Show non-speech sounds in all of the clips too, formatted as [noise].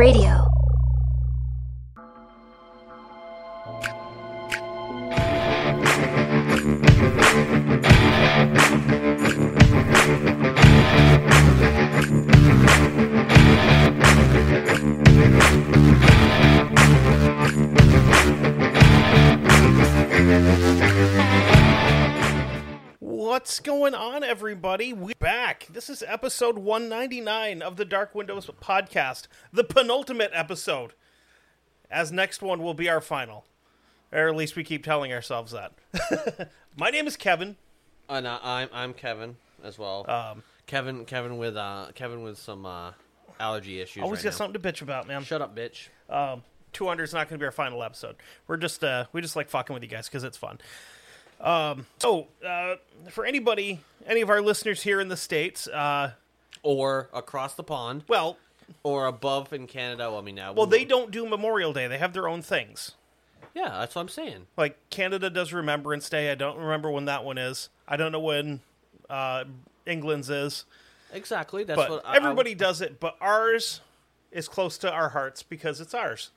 Radio. What's going on, everybody? We're back. This is episode 199 of the Dark Windows podcast, the penultimate episode. As next one will be our final. Or at least we keep telling ourselves that. [laughs] My name is Kevin. And uh, I'm I'm Kevin as well. Um, Kevin Kevin with uh Kevin with some uh allergy issues. always right got now. something to bitch about, man. Shut up, bitch. Um, 200 is not going to be our final episode. We're just uh, we just like fucking with you guys because it's fun. Um, so uh, for anybody, any of our listeners here in the states, uh, Or across the pond, well, or above in Canada. Well, I mean now. well, they don't do Memorial Day. They have their own things. Yeah, that's what I'm saying. Like Canada does Remembrance Day. I don't remember when that one is. I don't know when uh, England's is, Exactly. That's but what I- everybody does it. But ours is close to our hearts because it's ours.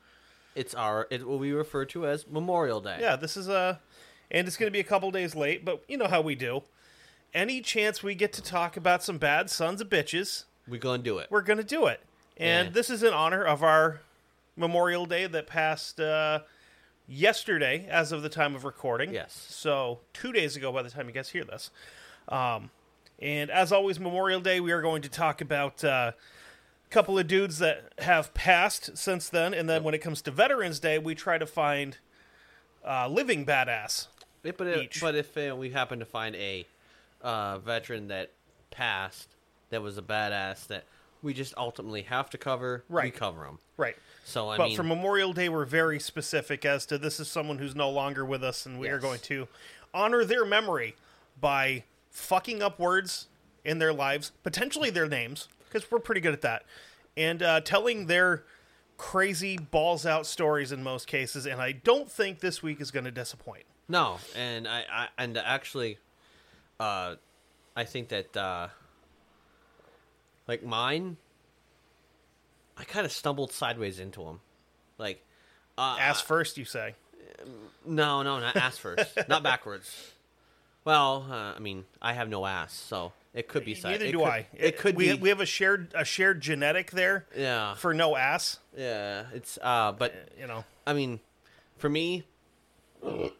it's our it will be referred to as Memorial Day. Yeah, this is a, and it's going to be a couple days late, but you know how we do. Any chance we get to talk about some bad sons of bitches, we're gonna do it. we're going to do it. And Yeah. this is in honor of our Memorial Day that passed uh, yesterday, as of the time of recording. Yes. So two days ago, by the time you guys hear this. Um, and as always, Memorial Day, we are going to talk about uh, a couple of dudes that have passed since then. And then when it comes to Veterans Day, we try to find uh, living badass. But if, but if uh, we happen to find a uh, veteran that passed that was a badass that we just ultimately have to cover, we Right. cover them. Right. So I but mean, for Memorial Day, we're very specific as to this is someone who's no longer with us, and we are going to honor their memory by fucking up words in their lives, potentially their names, because we're pretty good at that, and uh, telling their crazy balls out stories in most cases. And I don't think this week is going to disappoint. No, and I, I and actually, uh, I think that uh, like mine, I kind of stumbled sideways into them. Like, uh, Ass first, you say. no, no, not ass first, [laughs] not backwards. Well, uh, I mean, I have no ass, so it could be side. Neither it do could- I. It could we, be. We have a shared a shared genetic there yeah, for no ass. yeah. It's uh, but You know. I mean, for me,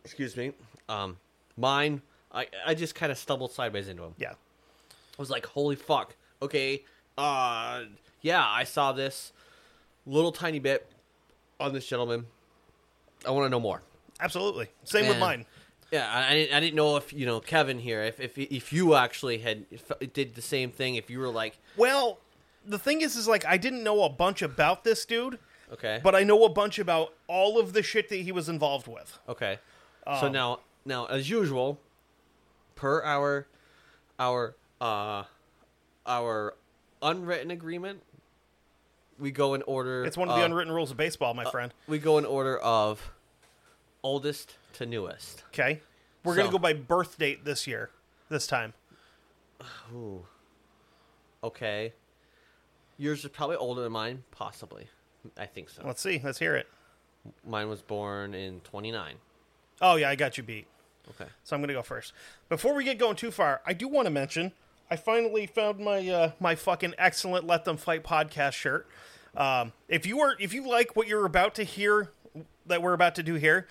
excuse me, um, mine, I I just kind of stumbled sideways into him. Yeah. I was like, holy fuck. Okay. Uh yeah, I saw this little tiny bit on this gentleman. I want to know more. Absolutely. Same with And- mine. Yeah, I, I didn't I didn't know if, you know, Kevin here if if if you actually had if, did the same thing if you were like, Well, the thing is, is like I didn't know a bunch about this dude, okay. but I know a bunch about all of the shit that he was involved with. Okay. so Um, now, now as usual, per our our uh our unwritten agreement, we go in order. It's one of the uh, unwritten rules of baseball, my friend. We go in order of oldest to newest. Okay, we're gonna so- go by birth date this year, this time. Ooh. Okay. Yours is probably older than mine, possibly. I think so. Let's see. Let's hear it. Mine was born in 29. Oh yeah, I got you beat. Okay. So I'm gonna go first. Before we get going too far, I do want to mention I finally found my uh, my fucking excellent "Let Them Fight" podcast shirt. Um, if you are if you like what you're about to hear that we're about to do here,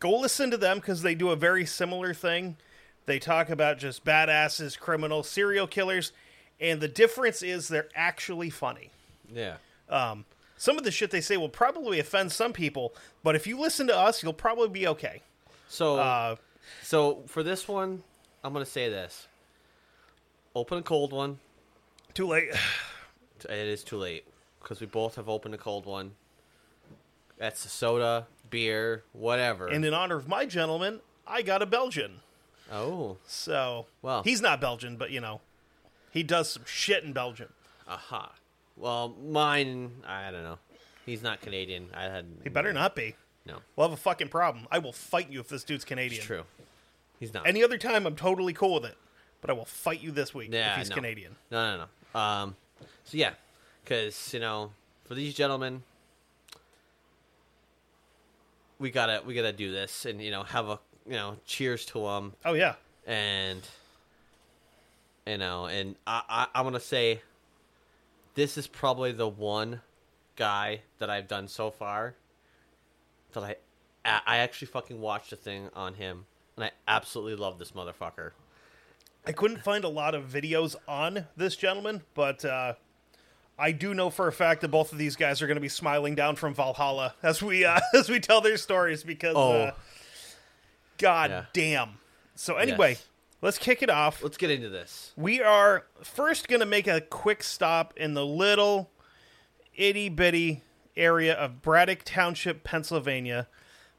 go listen to them because they do a very similar thing. They talk about just badasses, criminals, serial killers, and the difference is they're actually funny. Yeah. Some of the shit they say will probably offend some people, but if you listen to us, you'll probably be okay. So Uh, so for this one, I'm going to say this. Open a cold one. too late. [sighs] It is too late because we both have opened a cold one. That's a soda, beer, whatever. And in honor of my gentleman, I got a Belgian. oh, So, Well. he's not Belgian, but you know, he does some shit in Belgium. aha. Well, mine, I don't know. He's not Canadian. I had. He better not be. No, We'll have a fucking problem. I will fight you if this dude's Canadian. it's true. He's not. Any other time, I'm totally cool with it. But I will fight you this week yeah, if he's no. Canadian. No, no, no. Um. So yeah, because you know, for these gentlemen, we gotta we gotta do this, and you know, have a you know, cheers to them, Oh yeah. and you know, and I, I I'm gonna say, this is probably the one guy that I've done so far that I I actually fucking watched a thing on him, and I absolutely love this motherfucker. I couldn't find a lot of videos on this gentleman, but uh, I do know for a fact that both of these guys are going to be smiling down from Valhalla [laughs] as we uh, [laughs] as we tell their stories because, Oh. uh, God Yeah. damn. So anyway, Yes. Let's kick it off. Let's get into this. We are first going to make a quick stop in the little itty bitty area of Braddock Township, Pennsylvania,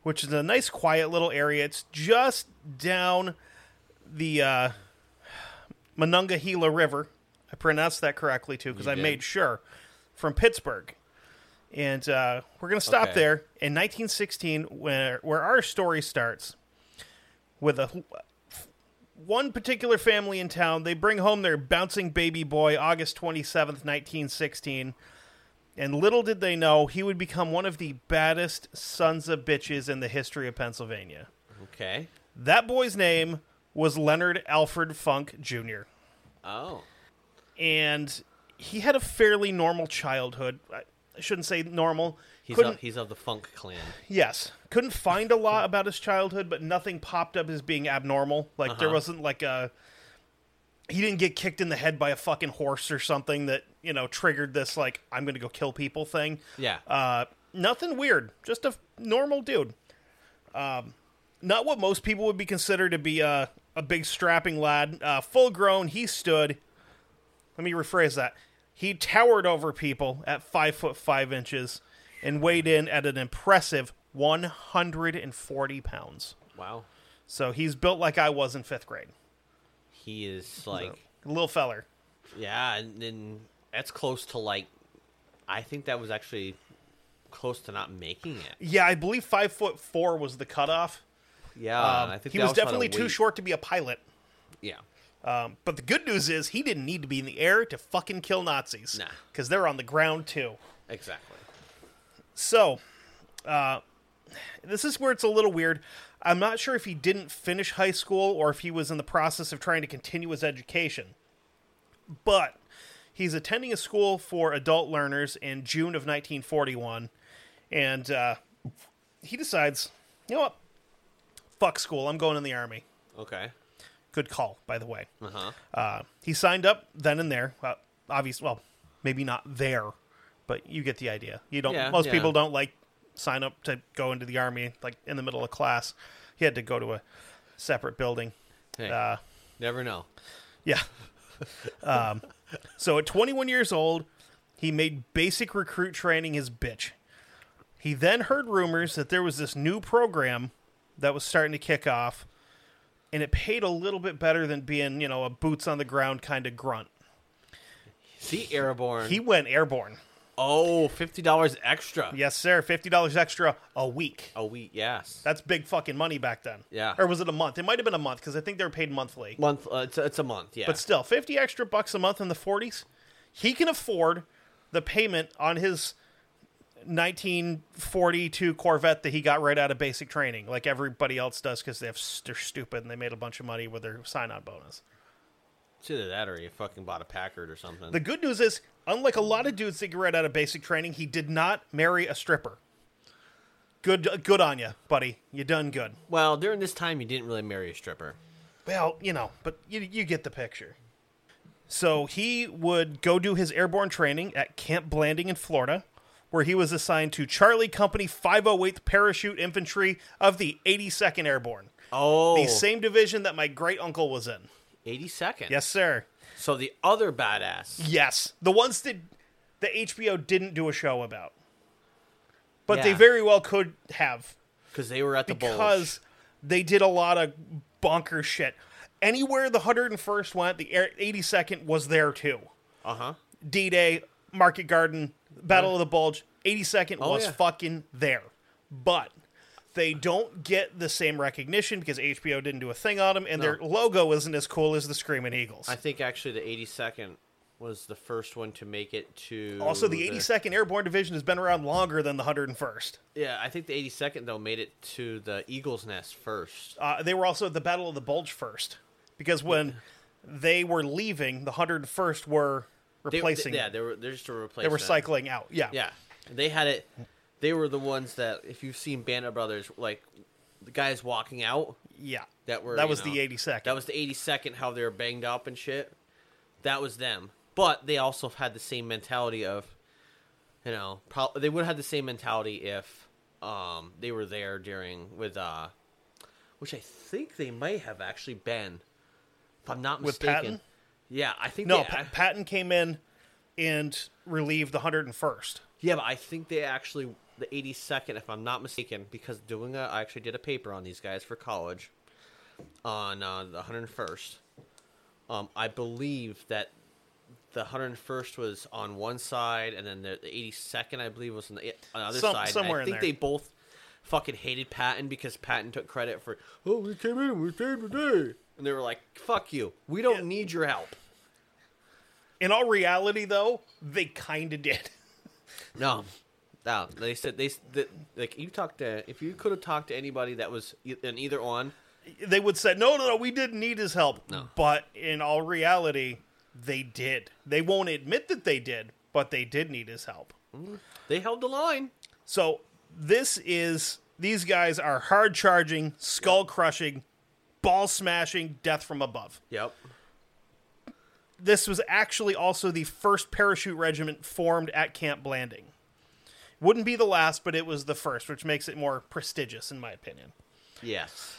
which is a nice, quiet little area. It's just down the uh, Monongahela River. I pronounced that correctly too because I made sure from Pittsburgh. And uh, we're going to stop Okay. there in 1916, where where our story starts with a one particular family in town. They bring home their bouncing baby boy August 27th, 1916. And little did they know he would become one of the baddest sons of bitches in the history of Pennsylvania. Okay. That boy's name was Leonard Alfred Funk Jr. Oh. And he had a fairly normal childhood. I I shouldn't say normal. He's of, he's of the Funk clan. Yes. Couldn't find a lot about his childhood, but nothing popped up as being abnormal. Like there Uh-huh. wasn't like a he didn't get kicked in the head by a fucking horse or something that, you know, triggered this like I'm going to go kill people thing. Yeah. Uh nothing weird, just a normal dude. Um not what most people would be considered to be a a big strapping lad. Uh full grown, he stood let me rephrase that. He towered over people at five foot five inches and weighed in at an impressive 140 pounds. wow. So he's built like I was in fifth grade. He is like, A little feller. yeah, and then that's close to like, I think that was actually close to not making it. Yeah, I believe five foot four was the cutoff. Yeah, Um, I think he that was trying definitely too short to be a pilot. Yeah. Um, but the good news is he didn't need to be in the air to fucking kill Nazis. Nah. Because they're on the ground too. Exactly. So, uh, this is where it's a little weird. I'm not sure if he didn't finish high school or if he was in the process of trying to continue his education. But he's attending a school for adult learners in June of 1941, and uh, he decides, you know what? Fuck school. I'm going in the army. Okay. Good call, by the way. Uh huh. Uh, he signed up then and there. Uh, obviously, well, maybe not there, but you get the idea. You don't. Yeah, most yeah. people don't like sign up to go into the army like in the middle of class. He had to go to a separate building. Hey, Uh, never know. yeah. [laughs] um, so at 21 years old, he made basic recruit training his bitch. He then heard rumors that there was this new program that was starting to kick off, and it paid a little bit better than being, you know, a boots on the ground kind of grunt. See, airborne. He went airborne. Oh, fifty dollars extra. Yes, sir. Fifty dollars extra a week. A week. Yes. That's big fucking money back then. Yeah. Or was it a month? It might have been a month because I think they were paid monthly. month. Uh, it's, a, it's a month. Yeah. But still, fifty extra bucks a month in the forties, he can afford the payment on his 1942 Corvette that he got right out of basic training, like everybody else does, because they have they're stupid and they made a bunch of money with their sign-on bonus. it's either that or you fucking bought a Packard or something. The good news is, unlike a lot of dudes that get right out of basic training, he did not marry a stripper. Good, good on you, buddy. You done good. well, during this time, you didn't really marry a stripper. Well, you know, but you you get the picture. So he would go do his airborne training at Camp Blanding in Florida, where he was assigned to Charlie Company 508th Parachute Infantry of the 82nd Airborne, Oh, the same division that my great uncle was in. 82nd. Yes, sir. So the other badass. Yes, the ones that the HBO didn't do a show about, but they very well could have Because they were at the because they did a lot of bonker shit. Anywhere the 101st went, the 82nd was there too. Uh huh. D Day, Market Garden, Battle of the Bulge, 82nd Oh, was yeah. fucking there. But they don't get the same recognition because HBO didn't do a thing on them, and their logo isn't as cool as the Screaming Eagles. I think actually the 82nd was the first one to make it to. Also, the 82nd Airborne Division has been around longer than the 101st. Yeah, I think the 82nd though made it to the Eagle's Nest first. Uh, they were also at the Battle of the Bulge first, because when they were leaving, the 101st were They- replacing. yeah, they were they're just to replace. they were cycling out. Yeah, Yeah, they had it. They were the ones that, if you've seen Band of Brothers, like the guys walking out, yeah. that were that was know, the 82nd. That was the 82nd. How they were banged up and shit. That was them. But they also had the same mentality of, you know, pro- they would have had the same mentality if um they were there during with uh, which I think they might have actually been, if I'm not mistaken. With. Patton? Yeah, I think no, they, Pa- Patton came in and relieved the 101st. Yeah, but I think they actually the 82nd, if I'm not mistaken, because doing a, I actually did a paper on these guys for college on uh, the 101st. Um, I believe that the 101st was on one side, and then the, the 82nd, I believe, was on the, on the other Some- side. And somewhere I in think there. they both fucking hated Patton because Patton took credit for, oh, we came in, and we saved the day, and they were like, "Fuck you, we don't need your help." In all reality, though, they kind of did. [laughs] No, no. They said they that, like you talked to if you could have talked to anybody that was in either one. they would say, no, no, no, we didn't need his help. No. But in all reality, they did. They won't admit that they did, but they did need his help. Mm-hmm. They held the line. So this is these guys are hard charging, skull crushing, ball smashing, death from above. Yep. This was actually also the first parachute regiment formed at Camp Blanding. Wouldn't be the last, but it was the first, which makes it more prestigious, in my opinion. Yes.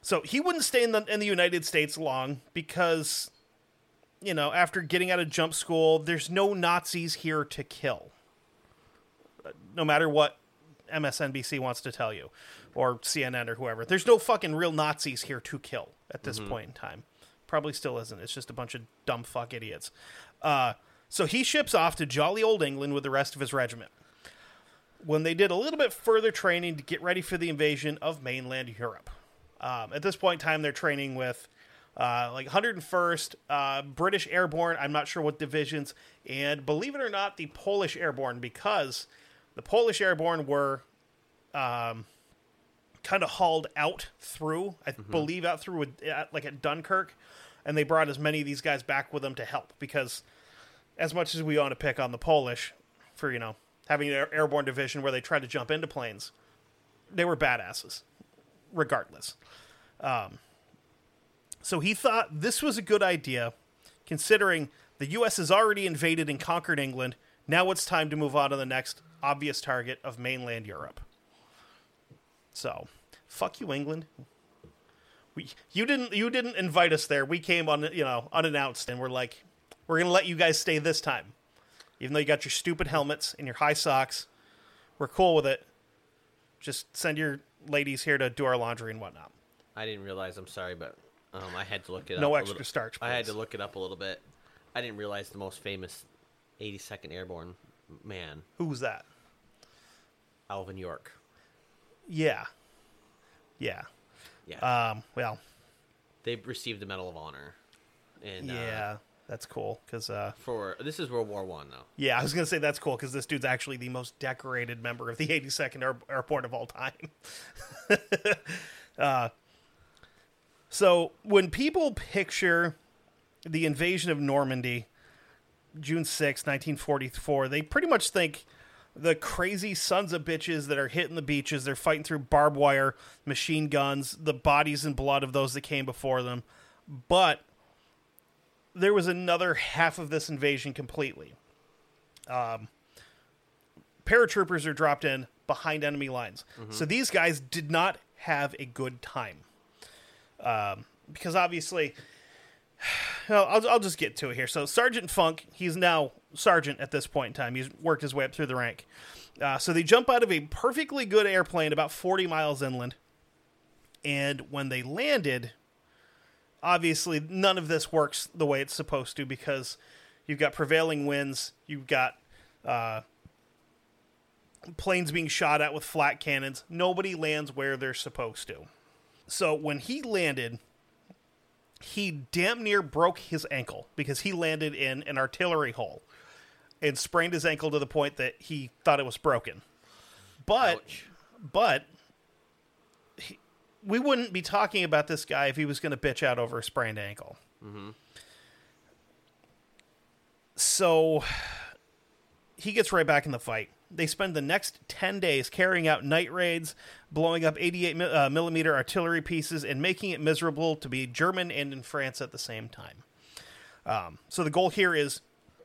So he wouldn't stay in the in the United States long because, you know, after getting out of jump school, there's no Nazis here to kill. No matter what MSNBC wants to tell you, or CNN or whoever, there's no fucking real Nazis here to kill at this point in time. Probably still isn't. It's just a bunch of dumb fuck idiots. Uh, so he ships off to jolly old England with the rest of his regiment when they did a little bit further training to get ready for the invasion of mainland Europe. Um, at this point in time, they're training with uh, like 101st, uh, British Airborne, I'm not sure what divisions, and believe it or not, the Polish Airborne, because the Polish Airborne were um, kind of hauled out through, I believe, out through with, at, like at Dunkirk, and they brought as many of these guys back with them to help because as much as we want to pick on the Polish for you know having an airborne division where they tried to jump into planes, they were badasses, regardless. Um, so he thought this was a good idea, considering the U.S. has already invaded and conquered England. Now it's time to move on to the next obvious target of mainland Europe. So, fuck you, England. We, you didn't you didn't invite us there. We came on you know unannounced, and we're like, we're gonna let you guys stay this time, even though you got your stupid helmets and your high socks. We're cool with it. Just send your ladies here to do our laundry and whatnot. I didn't realize. I'm sorry, but um, I had to look it No up. a extra little- starch, I had to look it up a little bit. I didn't realize the most famous 82nd Airborne man, Who's that? Alvin York. Yeah, yeah. Yeah. Um. Well, they received the Medal of Honor. And uh, yeah, that's cool because uh, for this is World War One though. Yeah, I was gonna say that's cool because this dude's actually the most decorated member of the 82nd Air- Airport of all time. [laughs] uh, so when people picture the invasion of Normandy, June 6, 1944, they pretty much think the crazy sons of bitches that are hitting the beaches. They're fighting through barbed wire, machine guns, the bodies and blood of those that came before them. But there was another half of this invasion completely. Um, paratroopers are dropped in behind enemy lines. So these guys did not have a good time. Um, because obviously, [sighs] well, I'll, I'll just get to it here. So Sergeant Funk, he's now sergeant at this point in time. He's worked his way up through the rank. Uh, so they jump out of a perfectly good airplane about 40 miles inland. And when they landed, obviously none of this works the way it's supposed to because you've got prevailing winds, you've got uh, planes being shot at with flak cannons. Nobody lands where they're supposed to. So when he landed, he damn near broke his ankle because he landed in an artillery hole and sprained his ankle to the point that he thought it was broken. But Ouch. but we wouldn't be talking about this guy if he was going to bitch out over a sprained ankle. So he gets right back in the fight. They spend the next 10 days carrying out night raids, blowing up 88 uh, millimeter artillery pieces, and making it miserable to be German and in France at the same time. Um, so the goal here is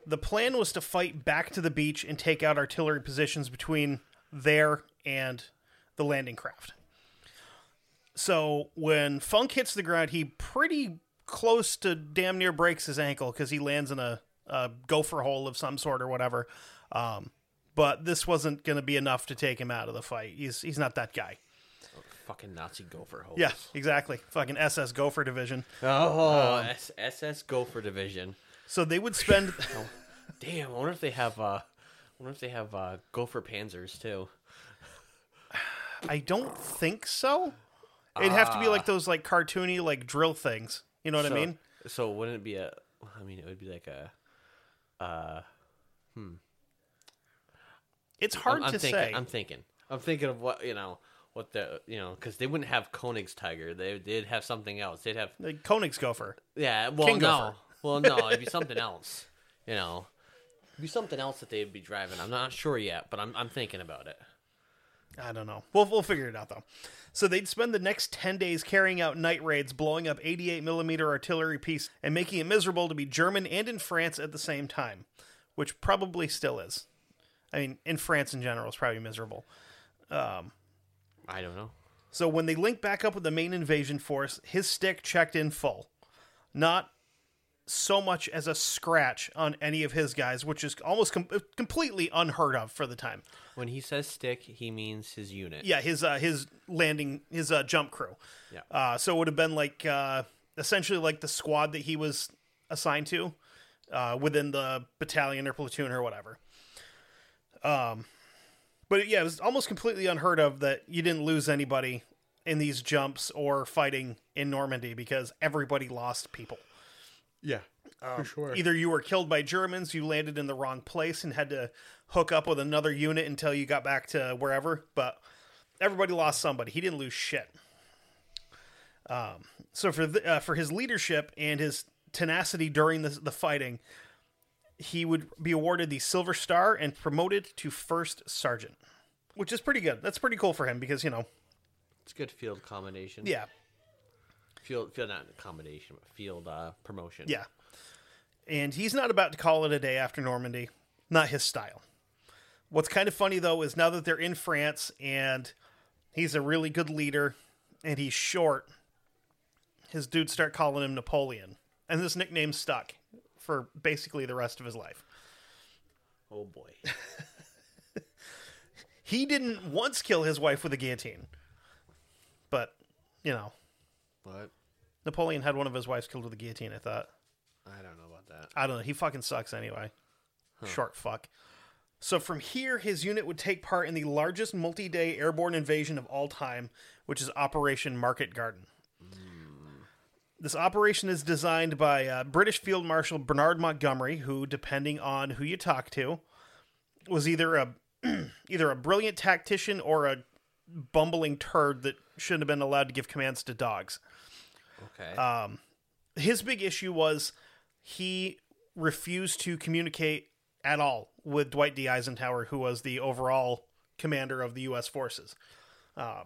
the plan was to fight back to the beach and take out artillery positions between there and the landing craft. So when Funk hits the ground, he pretty close to damn near breaks his ankle because he lands in a, a gopher hole of some sort or whatever. Um, but this wasn't going to be enough to take him out of the fight. He's he's not that guy. Fucking Nazi gopher hole. Yeah, exactly. Fucking SS Gopher Division. Oh, S- SS Gopher Division. So they would spend. [laughs] Damn, I wonder if they have. uh I wonder if they have uh, Gopher Panzers too. I don't think so. It'd have to be like those like cartoony like drill things. You know what so, I mean? So wouldn't it be a? I mean, it would be like a. Uh, It's hard I'm, I'm to thinking, say. I'm thinking. I'm thinking of what you know. What the you know because they wouldn't have Koenig's Tiger. They did have something else. They'd have Like Koenig's Gopher. yeah. Well, King no. Gopher. Well, no. It'd be [laughs] something else. You know, it'd be something else that they'd be driving. I'm not sure yet, but I'm I'm thinking about it. I don't know. We'll we'll figure it out though. So they'd spend the next ten days carrying out night raids, blowing up 88 millimeter artillery piece, and making it miserable to be German and in France at the same time, which probably still is. I mean, in France in general, it's probably miserable. Um, I don't know. So when they link back up with the main invasion force, his stick checked in full. Not so much as a scratch on any of his guys, which is almost com- completely unheard of for the time. When he says stick, he means his unit. Yeah, his uh, his landing his uh, jump crew. Yeah. Uh, so it would have been like uh, essentially like the squad that he was assigned to uh, within the battalion or platoon or whatever. Um, but yeah, it was almost completely unheard of that you didn't lose anybody in these jumps or fighting in Normandy because everybody lost people. Yeah. for sure. Either you were killed by Germans, you landed in the wrong place and had to hook up with another unit until you got back to wherever, but everybody lost somebody. He didn't lose shit. Um, so for the, uh, for his leadership and his tenacity during the, the fighting, he would be awarded the Silver Star and promoted to first sergeant, which is pretty good. That's pretty cool for him because you know, It's good field combination. yeah, Field, field not accommodation, but field uh, promotion. Yeah. And he's not about to call it a day after Normandy. Not his style. What's kind of funny, though, is now that they're in France and he's a really good leader and he's short, his dudes start calling him Napoleon. And this nickname stuck for basically the rest of his life. Oh boy. [laughs] He didn't once kill his wife with a guillotine. But, you know, What? Napoleon had one of his wives killed with a guillotine, I thought. I don't know about that. I don't know. He fucking sucks anyway. Short fuck. So from here, his unit would take part in the largest multi day airborne invasion of all time, which is Operation Market Garden. This operation is designed by uh, British Field Marshal Bernard Montgomery, who, depending on who you talk to, was either a [clears throat] either a brilliant tactician or a bumbling turd that shouldn't have been allowed to give commands to dogs Okay. his big issue was he refused to communicate at all with Dwight D. Eisenhower, who was the overall commander of the U.S. forces. Um,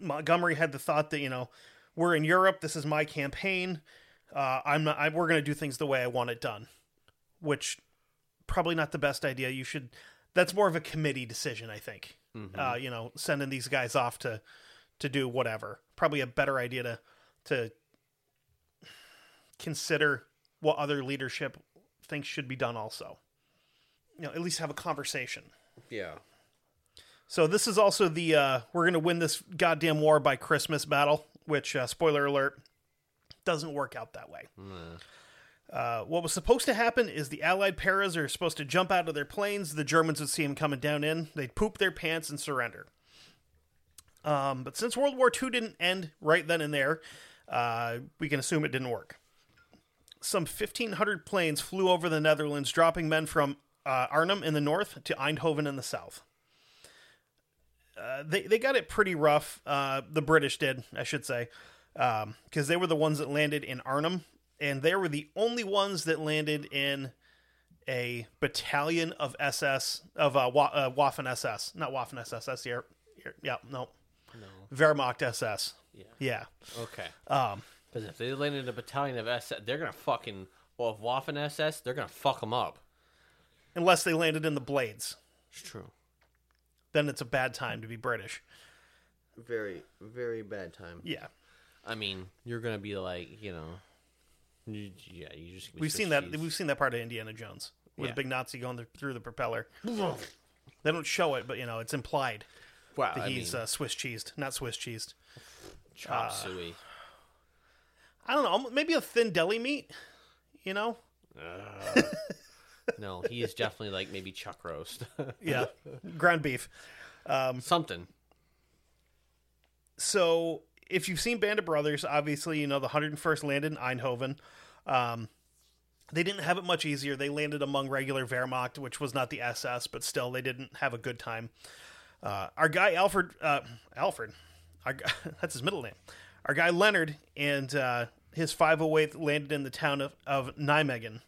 Montgomery had the thought that you know we're in Europe. This is my campaign. Uh, I'm not. I, we're going to do things the way I want it done, which probably not the best idea. You should. That's more of a committee decision, I think. Uh, you know, sending these guys off to to do whatever. Probably a better idea to to consider what other leadership thinks should be done also. You know, at least have a conversation. yeah. So this is also the uh, we're going to win this goddamn war by Christmas battle, which uh, spoiler alert doesn't work out that way. Uh, what was supposed to happen is the Allied paras are supposed to jump out of their planes. The Germans would see them coming down in. They'd poop their pants and surrender. Um, but since World War II didn't end right then and there, Uh, we can assume it didn't work. Some 1,500 planes flew over the Netherlands, dropping men from uh, Arnhem in the north to Eindhoven in the south. Uh, they, they got it pretty rough. Uh, the British did, I should say, because they were the ones that landed in Arnhem, and they were the only ones that landed in a battalion of SS of uh, Wa- uh, Waffen SS, not Waffen SS. That's the air, air- yeah, no, No. Wehrmacht SS. Yeah. Yeah, Okay. um, Because if they landed a battalion of SS, they're gonna fucking. Well, if Waffen SS, they're gonna fuck them up. unless they landed in the Blades, It's true. then it's a bad time to be British. Very, very bad time. Yeah, I mean, you're gonna be like, you know, you, yeah, you just. we've seen that. We've seen that part of Indiana Jones with Yeah. a big Nazi going th- through the propeller. they don't show it, but you know it's implied wow, he's mean, uh, Swiss cheesed, not Swiss cheesed. chop suey. I don't know, maybe a thin deli meat. You know, No, he is definitely like maybe chuck roast, [laughs] yeah, ground beef. something. so if you've seen Band of Brothers, obviously you know the 101st landed in Eindhoven. Um, they didn't have it much easier. They landed among regular Wehrmacht, which was not the SS, but still they didn't have a good time. Uh, our guy Alfred, uh, Alfred, our, [laughs] that's his middle name. Our guy Leonard and uh, his 508 landed in the town of, of Nijmegen,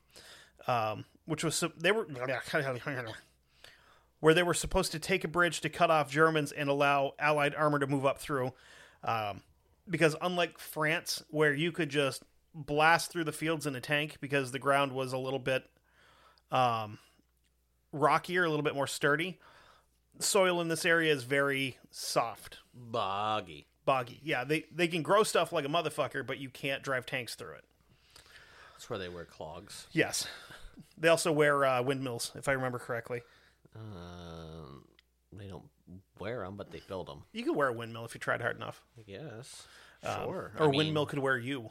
um, which was they were [laughs] where they were supposed to take a bridge to cut off Germans and allow Allied armor to move up through. Um, because unlike France, where you could just blast through the fields in a tank because the ground was a little bit um, rockier, a little bit more sturdy, soil in this area is very soft, Boggy. boggy. Yeah, they, they can grow stuff like a motherfucker, but you can't drive tanks through it. That's where they wear clogs. Yes. They also wear uh, windmills, if I remember correctly. Um, they don't wear them, but they build them. You could wear a windmill if you tried hard enough. Guess. Um, Sure. Or I a mean, windmill could wear you.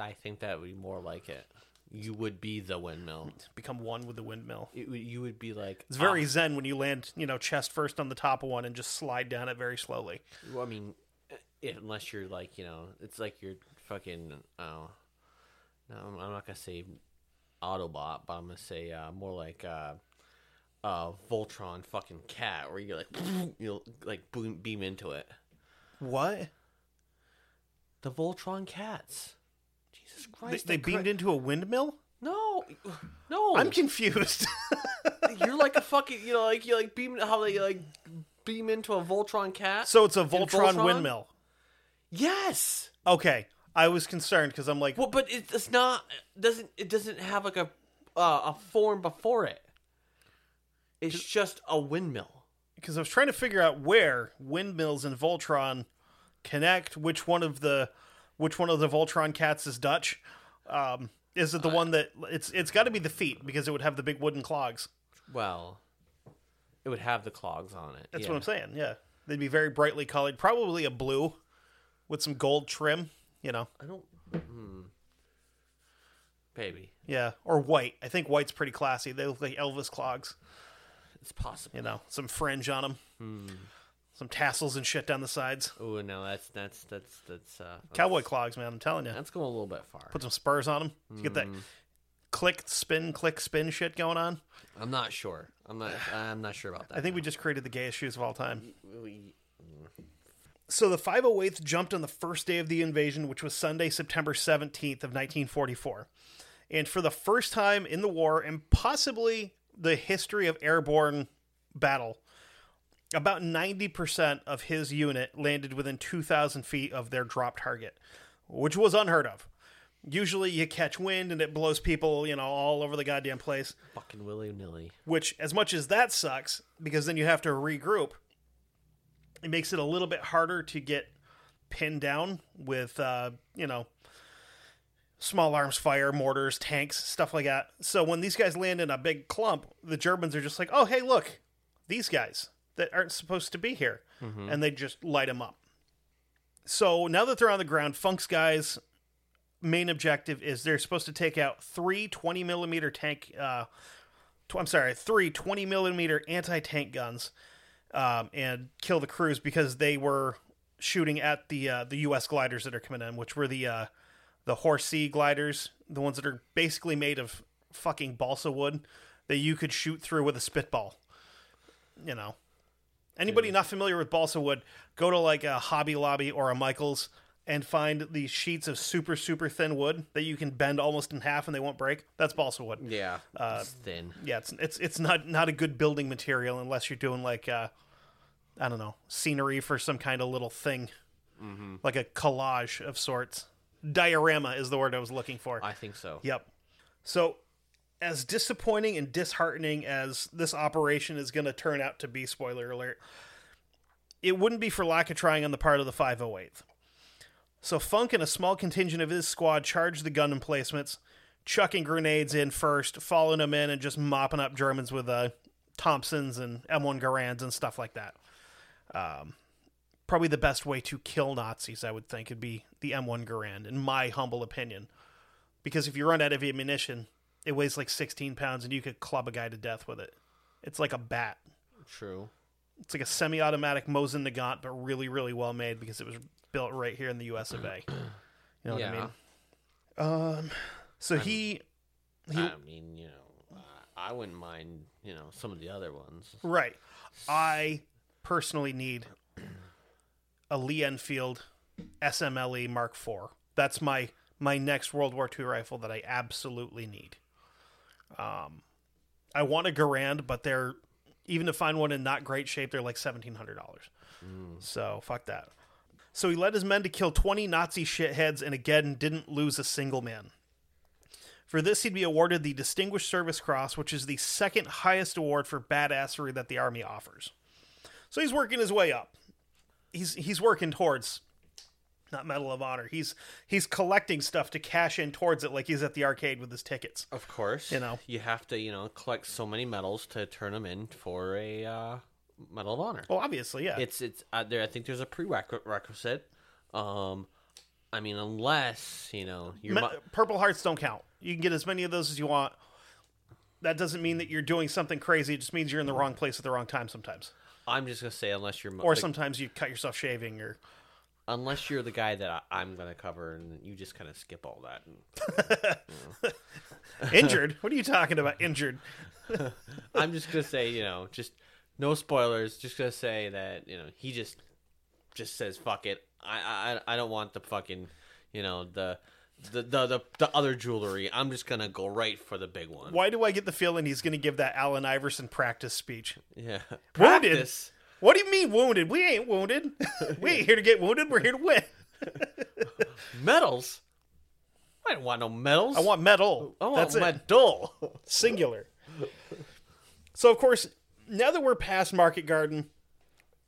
I think that would be more like it. You would be the windmill. Become one with the windmill. It, you would be like. It's very ah, zen when you land, you know, chest first on the top of one and just slide down it very slowly. well, I mean, eh, unless you're like, you know, it's like you're fucking. Oh, no, I'm I'm not gonna say Autobot, but I'm gonna say uh, more like uh, uh, Voltron fucking cat, where you're like, [laughs] you'll like boom, beam into it. What? The Voltron cats. Jesus They, Christ! they the beamed cra- into a windmill? No, [sighs] no. I'm confused. [laughs] You're like a fucking, you know, like you like beam how they like beam into a Voltron cat. so it's a In Voltron, windmill. Yes. Okay. I was concerned because I'm like, Well, but it's not. Doesn't it doesn't have like a uh, a form before it? It's just a windmill. because I was trying to figure out where windmills and Voltron connect. Which one of the, which one of the Voltron cats is Dutch? Um, is it the one that it's? It's got to be the feet because it would have the big wooden clogs. Well, it would have the clogs on it. That's yeah. what I'm saying. Yeah, they'd be very brightly colored, probably a blue with some gold trim. You know, I don't. Hmm. Baby, yeah, or white. I think white's pretty classy. They look like Elvis clogs. it's possible. You know, some fringe on them, Hmm. Some tassels and shit down the sides. Oh no, that's that's that's that's uh, Cowboy clogs, man. I'm telling you. That's going a little bit far. Put some spurs on them. You get that Hmm. click, spin, click, spin shit going on. I'm not sure. I'm not. I'm not sure about that. I think we just created the gayest shoes of all time. we. So the 508th jumped on the first day of the invasion, which was Sunday, September 17th of 1944. And for the first time in the war, and possibly the history of airborne battle, about 90% of his unit landed within 2,000 feet of their drop target, which was unheard of. Usually you catch wind and it blows people, you know, all over the goddamn place, Fucking willy nilly. which, as much as that sucks, because then you have to regroup, it makes it a little bit harder to get pinned down with, uh, you know, small arms fire, mortars, tanks, stuff like that. So when these guys land in a big clump, the Germans are just like, oh, hey, look, these guys that aren't supposed to be here. And they just light them up. So now that they're on the ground, Funk's guys' main objective is they're supposed to take out three 20 millimeter tank, uh, tw- I'm sorry, three 20 millimeter anti tank guns um, and kill the crews because they were shooting at the uh, the U.S. gliders that are coming in, which were the uh, the Horsa gliders, the ones that are basically made of fucking balsa wood that you could shoot through with a spitball. You know, anybody not familiar with balsa wood, go to like a Hobby Lobby or a Michaels and find these sheets of super super thin wood that you can bend almost in half and they won't break. That's balsa wood. Yeah, it's thin. Yeah, it's it's it's not not a good building material unless you're doing like uh, I don't know scenery for some kind of little thing, like a collage of sorts. Diorama is the word I was looking for. I think so. Yep. So, as disappointing and disheartening as this operation is going to turn out to be, spoiler alert, it wouldn't be for lack of trying on the part of the 508th. So, Funk and a small contingent of his squad charged the gun emplacements, chucking grenades in first, following them in, and just mopping up Germans with uh, Thompsons and M1 Garands and stuff like that. Um, probably the best way to kill Nazis, I would think, would be the M1 Garand, in my humble opinion because if you run out of ammunition, it weighs like 16 pounds and you could club a guy to death with it. It's like a bat. True. It's like a semi-automatic Mosin Nagant, but really, really well made because it was built right here in the U.S. of A. You know what I mean? Um, so he, he I mean, you know, I wouldn't mind, you know, some of the other ones. right. I personally need a Lee Enfield SMLE Mark IV. That's my my next World War II rifle that I absolutely need. Um, I want a Garand, but they're even to find one in not great shape, they're like seventeen hundred dollars. So fuck that. So he led his men to kill twenty Nazi shitheads, and again didn't lose a single man. For this, he'd be awarded the Distinguished Service Cross, which is the second highest award for badassery that the Army offers. So he's working his way up. He's he's working towards not Medal of Honor. He's he's collecting stuff to cash in towards it, like he's at the arcade with his tickets. Of course, You know. you have to, you know, collect so many medals to turn them in for a uh, Medal of Honor. Well, obviously, yeah. It's it's uh, there. I think there's a prerequisite. Um, I mean, unless you know you're. Me- Purple Hearts don't count. You can get as many of those as you want. That doesn't mean that you're doing something crazy. It just means you're in the wrong place at the wrong time sometimes. I'm just gonna say unless you're Or the- sometimes you cut yourself shaving or unless you're the guy that I, I'm gonna cover and you just kind of skip all that. And, [laughs] injured. what are you talking about? Injured. [laughs] I'm just gonna say, you know, just no spoilers. Just gonna say that you know he just just says fuck it. I I I don't want the fucking you know the. The, the the the other jewelry. I'm just gonna go right for the big one. Why do I get the feeling he's going to give that Allen Iverson practice speech? Yeah, Wounded? What do you mean wounded? We ain't wounded. [laughs] we ain't here to get wounded. We're here to win. [laughs] Medals. I don't want no medals. I want medal. I want That's it. medal. [laughs] Singular. So of course, now that we're past Market Garden,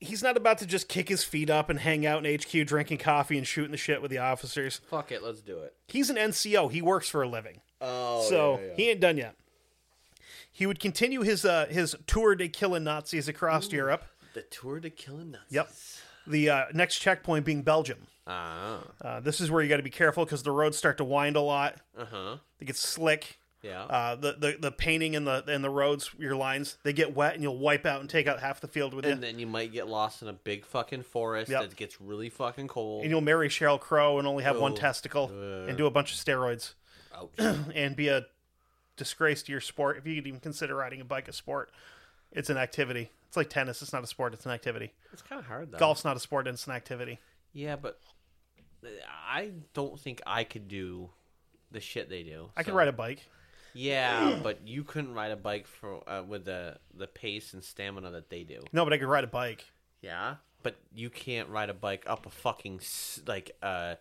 he's not about to just kick his feet up and hang out in HQ drinking coffee and shooting the shit with the officers. Fuck it, let's do it. He's an NCO. He works for a living. Oh, so he ain't done yet. He would continue his uh, his tour de killing Nazis across Europe. The tour to killing Nazis. Yep. The uh, next checkpoint being Belgium. Ah. Uh, this is where you got to be careful because the roads start to wind a lot. Uh huh. They get slick. Yeah. Uh, the, the the painting in the in the roads, your lines, they get wet, and you'll wipe out and take out half the field with it. and then you might get lost in a big fucking forest Yep. that gets really fucking cold. and you'll marry Sheryl Crow and only have one testicle and do a bunch of steroids Ouch. [clears throat] and be a disgrace to your sport if you could even consider riding a bike a sport. It's an activity. It's like tennis. It's not a sport. It's an activity. it's kind of hard though. Golf's not a sport. It's an activity. Yeah, but I don't think I could do the shit they do. I could ride a bike. Yeah, [clears throat] but you couldn't ride a bike for uh, with the the pace and stamina that they do. No, but I could ride a bike. Yeah, but you can't ride a bike up a fucking like uh,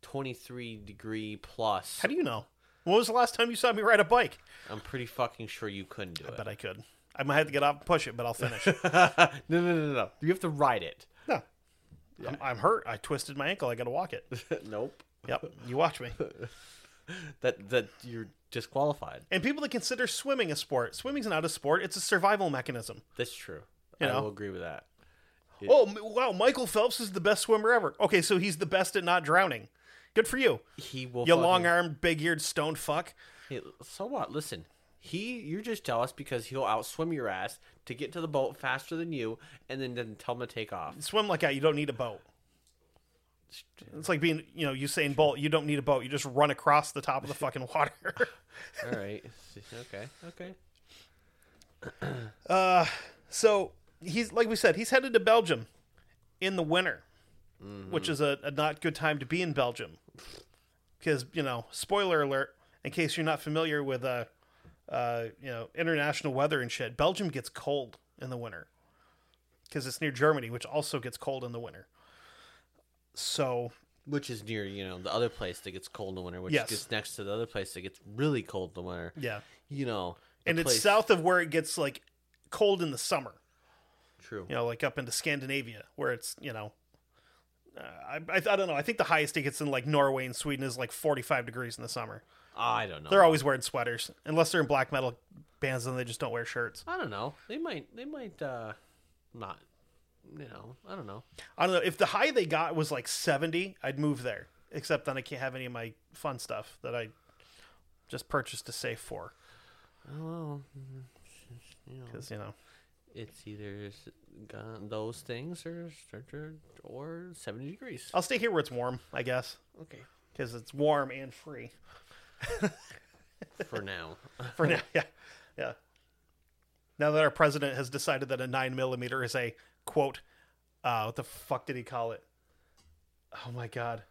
twenty three degree plus. How do you know? When was the last time you saw me ride a bike? I'm pretty fucking sure you couldn't do it. Bet I could. I might have to get off and push it, but I'll finish. no, [laughs] no, no, no, no. You have to ride it. no. I'm, I'm hurt. I twisted my ankle. I got to walk it. [laughs] nope. Yep. You watch me. [laughs] That that you're disqualified. And people that consider swimming a sport, swimming's not a sport. It's a survival mechanism. That's true. You I know? will agree with that. Oh wow, Michael Phelps is the best swimmer ever. Okay, so he's the best at not drowning. Good for you. He will. You long armed, big eared stone fuck. Hey, so what? Listen, he you're just jealous because he'll outswim your ass to get to the boat faster than you, and then then tell him to take off. Swim like that. You don't need a boat. It's like being, you know, Usain Bolt. You don't need a boat. You just run across the top of the fucking [laughs] water. All right. Okay. Okay. Uh, so he's like we said, he's headed to Belgium in the winter, which is a, a not good time to be in Belgium. Because you know, spoiler alert, in case you're not familiar with uh, uh, you know, international weather and shit, Belgium gets cold in the winter because it's near Germany, which also gets cold in the winter. So Which is near, you know, the other place that gets cold in the winter, which Yes. gets next to the other place that gets really cold in the winter. yeah, You know, and it's place- south of where it gets like cold in the summer. True. you know, like up into Scandinavia, where it's you know, uh, I, I I don't know. I think the highest it gets in like Norway and Sweden is like forty five degrees in the summer. I don't know. They're always wearing sweaters, unless they're in black metal bands, and they just don't wear shirts. I don't know. They might. They might. uh Not. You know. I don't know. I don't know if the high they got was like seventy, I'd move there. Except then I can't have any of my fun stuff that I just purchased to save for, Oh, well, you know, because you know, it's either those things or or- or seventy degrees. I'll stay here where it's warm, I guess, Okay. because it's warm and free [laughs] For now. for now. Yeah, yeah. Now that our president has decided that a nine millimeter is a quote, uh, what the fuck did he call it? Oh my god,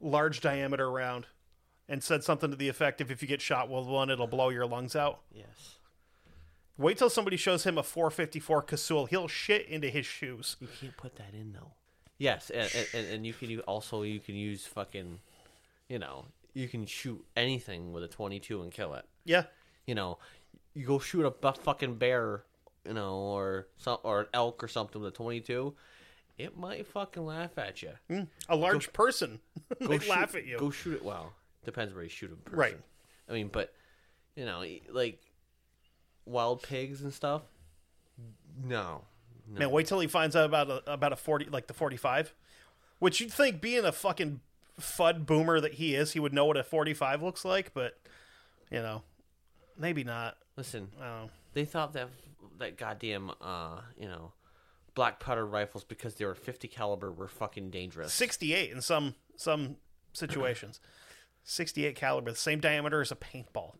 large diameter round, and said something to the effect of if you get shot with one, it'll blow your lungs out. yes. Wait till somebody shows him a 454 Casull, he'll shit into his shoes. You can't put that in though. Yes, and, and- and, you can also you can use fucking, you know, you can shoot anything with a twenty two and kill it. Yeah, You know, you go shoot a fucking bear, you know, or some or an elk or something with a twenty two. It might fucking laugh at you. Mm. a large person [laughs] Go shoot, laugh at you. Go shoot it. Well, depends where you shoot a person. Right. I mean, but you know, like wild pigs and stuff. No. no. Man, wait till he finds out about a, about a 40, like the 45, which you'd think being a fucking fud boomer that he is, he would know what a 45 looks like, but you know, maybe not. Listen, know. they thought that that goddamn uh, you know, black powder rifles because they were 50 caliber were fucking dangerous. 68 in some some situations. 68 caliber, the same diameter as a paintball.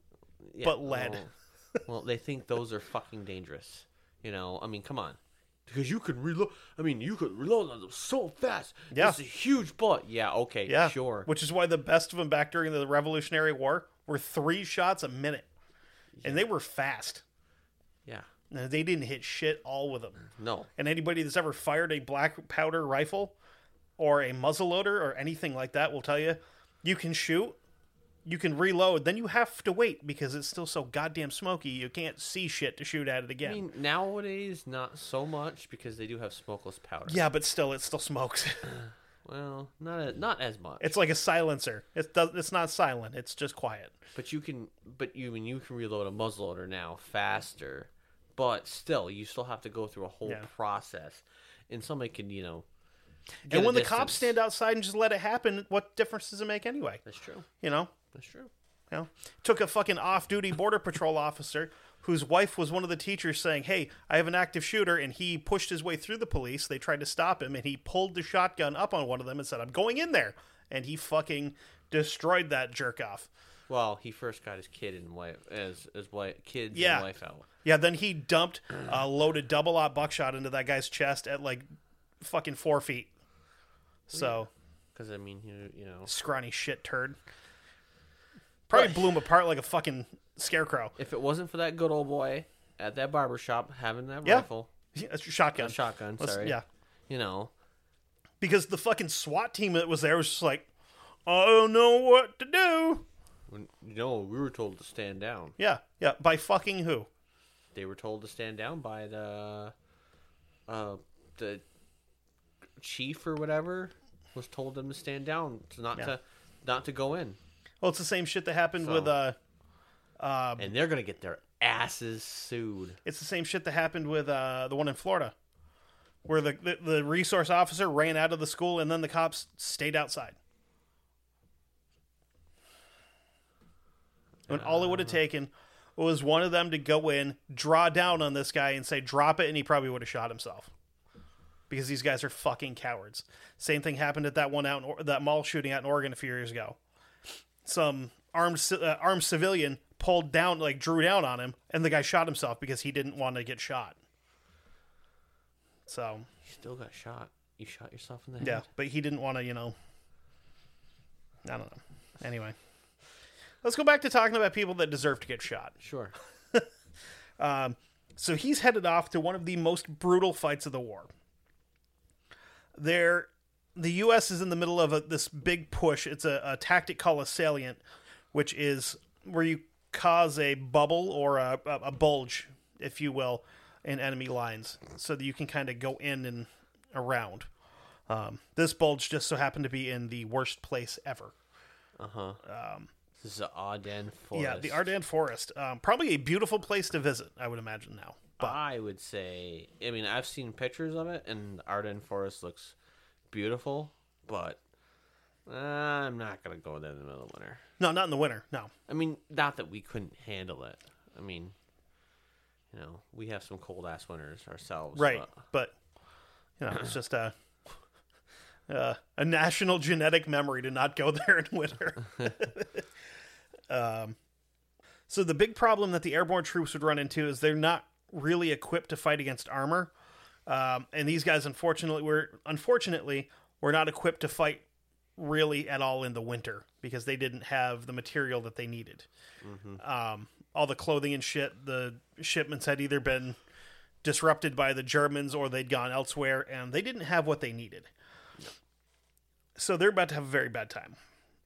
Yeah, but lead. Well, well, they think those are fucking dangerous. You know, I mean, come on. Because you could reload. I mean, you could reload on them so fast. Yeah. It's a huge bullet. Yeah, okay, Yeah, sure. Which is why the best of them back during the Revolutionary War were three shots a minute, and they were fast. Yeah. And they didn't hit shit all with them. No. And anybody that's ever fired a black powder rifle or a muzzleloader or anything like that will tell you you can shoot, you can reload, then you have to wait because it's still so goddamn smoky you can't see shit to shoot at it again. I mean, nowadays, not so much because they do have smokeless powder. yeah, but still, it still smokes. [laughs] [laughs] Well, not a, not as much. it's like a silencer. It does. It's not silent. It's just quiet. But you can, but you I mean you can reload a muzzleloader now faster, but still you still have to go through a whole Yeah. process, and somebody can you know. get and when the cops stand outside and just let it happen, what difference does it make anyway? that's true. You know, That's true. you know, took a fucking off-duty border patrol officer whose wife was one of the teachers saying, "Hey, I have an active shooter," and he pushed his way through the police. They tried to stop him, and he pulled the shotgun up on one of them and said, "I'm going in there," and he fucking destroyed that jerk off. Well, he first got his kid and wife as as wife kids Yeah. and wife out. Yeah, then he dumped a loaded double aught buckshot into that guy's chest at like fucking four feet. So Because I mean, you you know, scrawny shit turd. Probably blew him apart like a fucking scarecrow. if it wasn't for that good old boy at that barber shop having that Yeah. rifle, That's your shotgun. a shotgun, Let's- sorry, Yeah, you know, because the fucking SWAT team that was there was just like, I don't know what to do. when, you know, we were told to stand down. Yeah, yeah. By fucking who? They were told to stand down by the uh the chief or whatever was told them to stand down, to not Yeah. to not to go in, Well, it's the same shit that happened So- with uh, and they're gonna get their asses sued. it's the same shit that happened with uh the one in Florida, where the the, the resource officer ran out of the school and then the cops stayed outside. When all it would have taken was one of them to go in, draw down on this guy, and say, "Drop it," and he probably would have shot himself. because these guys are fucking cowards. Same thing happened at that one out in, Or- that mall shooting out in Oregon a few years ago. Some armed uh, armed civilian pulled down like drew down on him, and the guy shot himself because he didn't want to get shot. So You still got shot. You shot yourself in the head. yeah, but he didn't want to, you know. I don't know. Anyway, let's go back to talking about people that deserve to get shot. Sure. [laughs] So he's headed off to one of the most brutal fights of the war. There, the U.S. is in the middle of a, this big push. It's a, a tactic called a salient, which is where you cause a bubble or a, a, a bulge, if you will, in enemy lines, so that you can kind of go in and around. Um, this bulge just so happened to be in the worst place ever. Uh huh. Um, this is the Ardennes Forest. Yeah, the Ardennes Forest. Um, probably a beautiful place to visit, I would imagine now. But I would say. I mean, I've seen pictures of it, and Ardennes Forest looks beautiful, but I'm not gonna go there in the middle of winter. no, not in the winter. No. I mean, not that we couldn't handle it. I mean, you know, we have some cold ass winters ourselves. Right, but- but you know, it's just a [laughs] uh, a national genetic memory to not go [laughs] there in winter. [laughs] um, so the big problem that the airborne troops would run into is they're not really equipped to fight against armor, um, and these guys, unfortunately, were unfortunately were not equipped to fight really at all in the winter because they didn't have the material that they needed. Um, all the clothing and shit, the shipments had either been disrupted by the Germans or they'd gone elsewhere and they didn't have what they needed. So they're about to have a very bad time.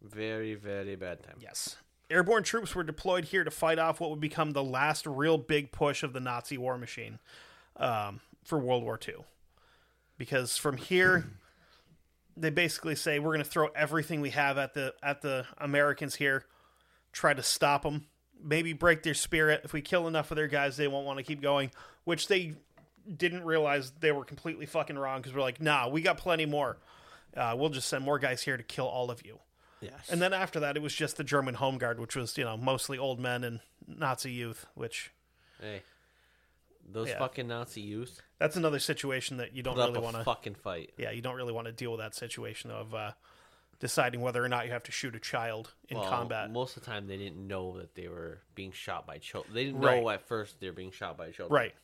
very, very bad time. Yes. Airborne troops were deployed here to fight off what would become the last real big push of the Nazi war machine um, for World War II. Because from here, [clears throat] they basically say we're going to throw everything we have at the at the Americans here, try to stop them, maybe break their spirit. If we kill enough of their guys, they won't want to keep going. Which they didn't realize they were completely fucking wrong because we're like, nah, we got plenty more. Uh, we'll just send more guys here to kill all of you. Yes. And then after that, it was just the German Home Guard, which was you know mostly old men and Nazi youth. Which hey, those Yeah. fucking Nazi youth that's another situation that you don't put really want to. fucking fight. Yeah, you don't really want to deal with that situation of uh, deciding whether or not you have to shoot a child in Well, combat. Most of the time, they didn't know that they were being shot by children. They didn't Right. know at first they were being shot by children. Right,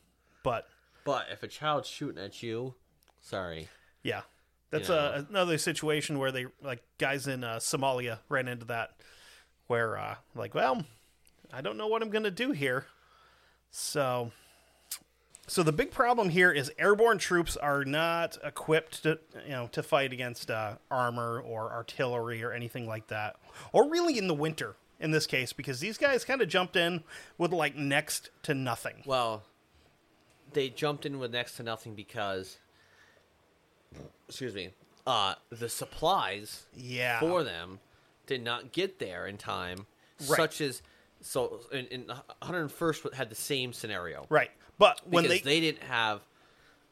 but But if a child's shooting at you, sorry. yeah, that's You uh, another situation where they like guys in uh, Somalia ran into that, where uh, like, well, I don't know what I'm gonna do here, so. So the big problem here is airborne troops are not equipped to you know to fight against uh, armor or artillery or anything like that, or really in the winter in this case because these guys kind of jumped in with like next to nothing. Well, they jumped in with next to nothing because, excuse me, uh, the supplies Yeah, for them did not get there in time. Right. Such as, so in, in 101st had the same scenario. right. But when they, they didn't have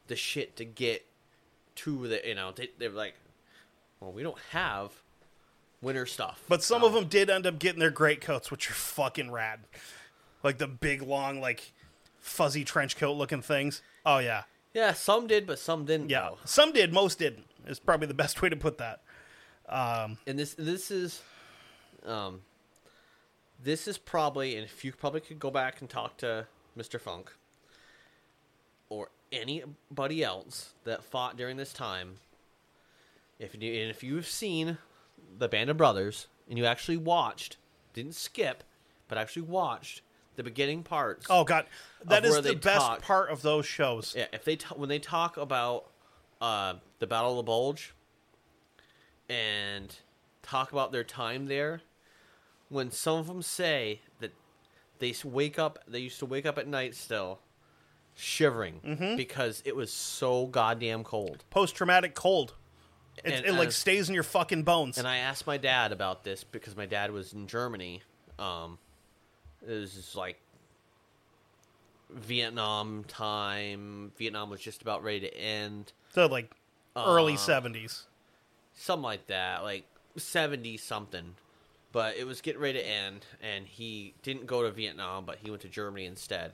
the shit to get to the you know they they're like, well, we don't have winter stuff. But some So- of them did end up getting their great coats, which are fucking rad. Like the big, long, like fuzzy trench coat looking things. Oh yeah, yeah, some did, but some didn't. yeah. though. Some did, most didn't. Is probably the best way to put that. and this this is, um, this is probably, and if you probably could go back and talk to Mister Funk or anybody else that fought during this time, if you and if you've seen the Band of Brothers and you actually watched, didn't skip, but actually watched the beginning parts. Oh god, that is the best talk. part of those shows. Yeah, if they t- when they talk about uh, the Battle of the Bulge and talk about their time there, when some of them say that they wake up, they used to wake up at night still shivering Mm-hmm. because it was so goddamn cold. Post traumatic cold. It, And it like stays in your fucking bones. And I asked my dad about this because my dad was in Germany. Um, it was just like Vietnam time. Vietnam was just about ready to end. so like early Uh, seventies. something like that, like seventy something. But it was getting ready to end, and he didn't go to Vietnam, but he went to Germany instead.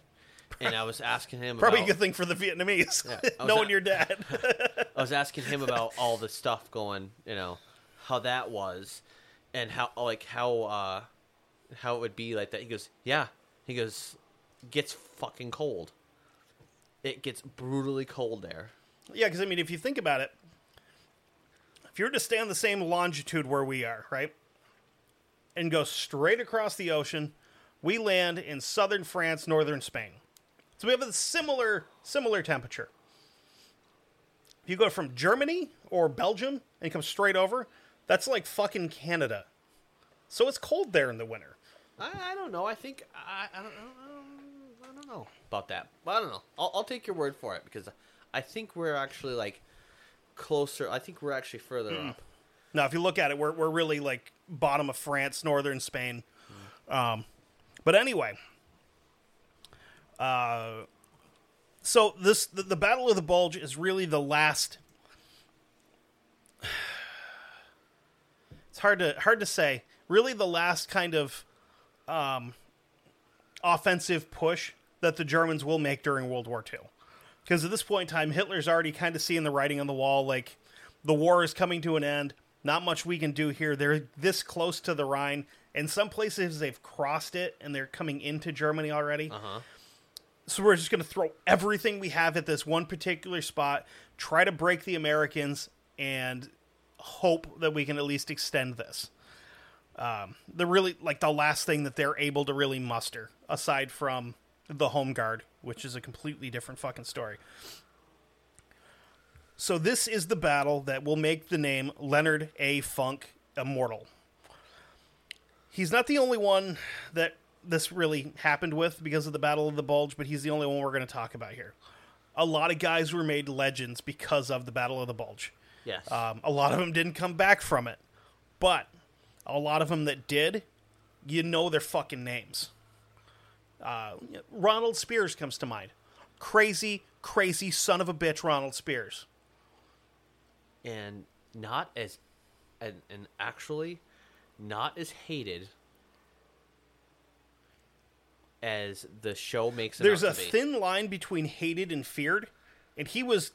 And I was asking him Probably about, a good thing for the Vietnamese, Yeah, [laughs] knowing at- your dad. [laughs] I was asking him about all the stuff going, you know, how that was, and how like how uh how it would be like that. He goes, yeah. He goes, gets fucking cold. It gets brutally cold there. yeah, because I mean, if you think about it, if you were to stay on the same longitude where we are, right, and go straight across the ocean, we land in southern France, northern Spain. So we have a similar similar temperature. If you go from Germany or Belgium and come straight over, that's like fucking Canada. So it's cold there in the winter. I, I don't know. I think I, I don't know. I don't know about that. I don't know. I'll, I'll take your word for it because I think we're actually like closer. I think we're actually further up. Now, if you look at it, we're, we're really like bottom of France, northern Spain. Um, but anyway, uh, so this the, the Battle of the Bulge is really the last. It's hard to hard to say. Really, the last kind of um, offensive push that the Germans will make during World War II. Because at this point in time, Hitler's already kind of seeing the writing on the wall. Like, the war is coming to an end. Not much we can do here. They're this close to the Rhine. In some places, they've crossed it and they're coming into Germany already. Uh huh. So we're just going to throw everything we have at this one particular spot, try to break the Americans, and hope that we can at least extend this. Um, the really like the last thing that they're able to really muster, aside from the home guard, which is a completely different fucking story. So this is the battle that will make the name Leonard A. Funk immortal. He's not the only one that this really happened with because of the Battle of the Bulge, but he's the only one we're going to talk about here. A lot of guys were made legends because of the Battle of the Bulge. Yes. Um, a lot of them didn't come back from it, but a lot of them that did, you know their fucking names. Uh, Ronald Speirs comes to mind. Crazy, crazy son of a bitch, Ronald Speirs. and not as, and, and actually, not as hated as the show makes him There's a thin line between hated and feared, and he was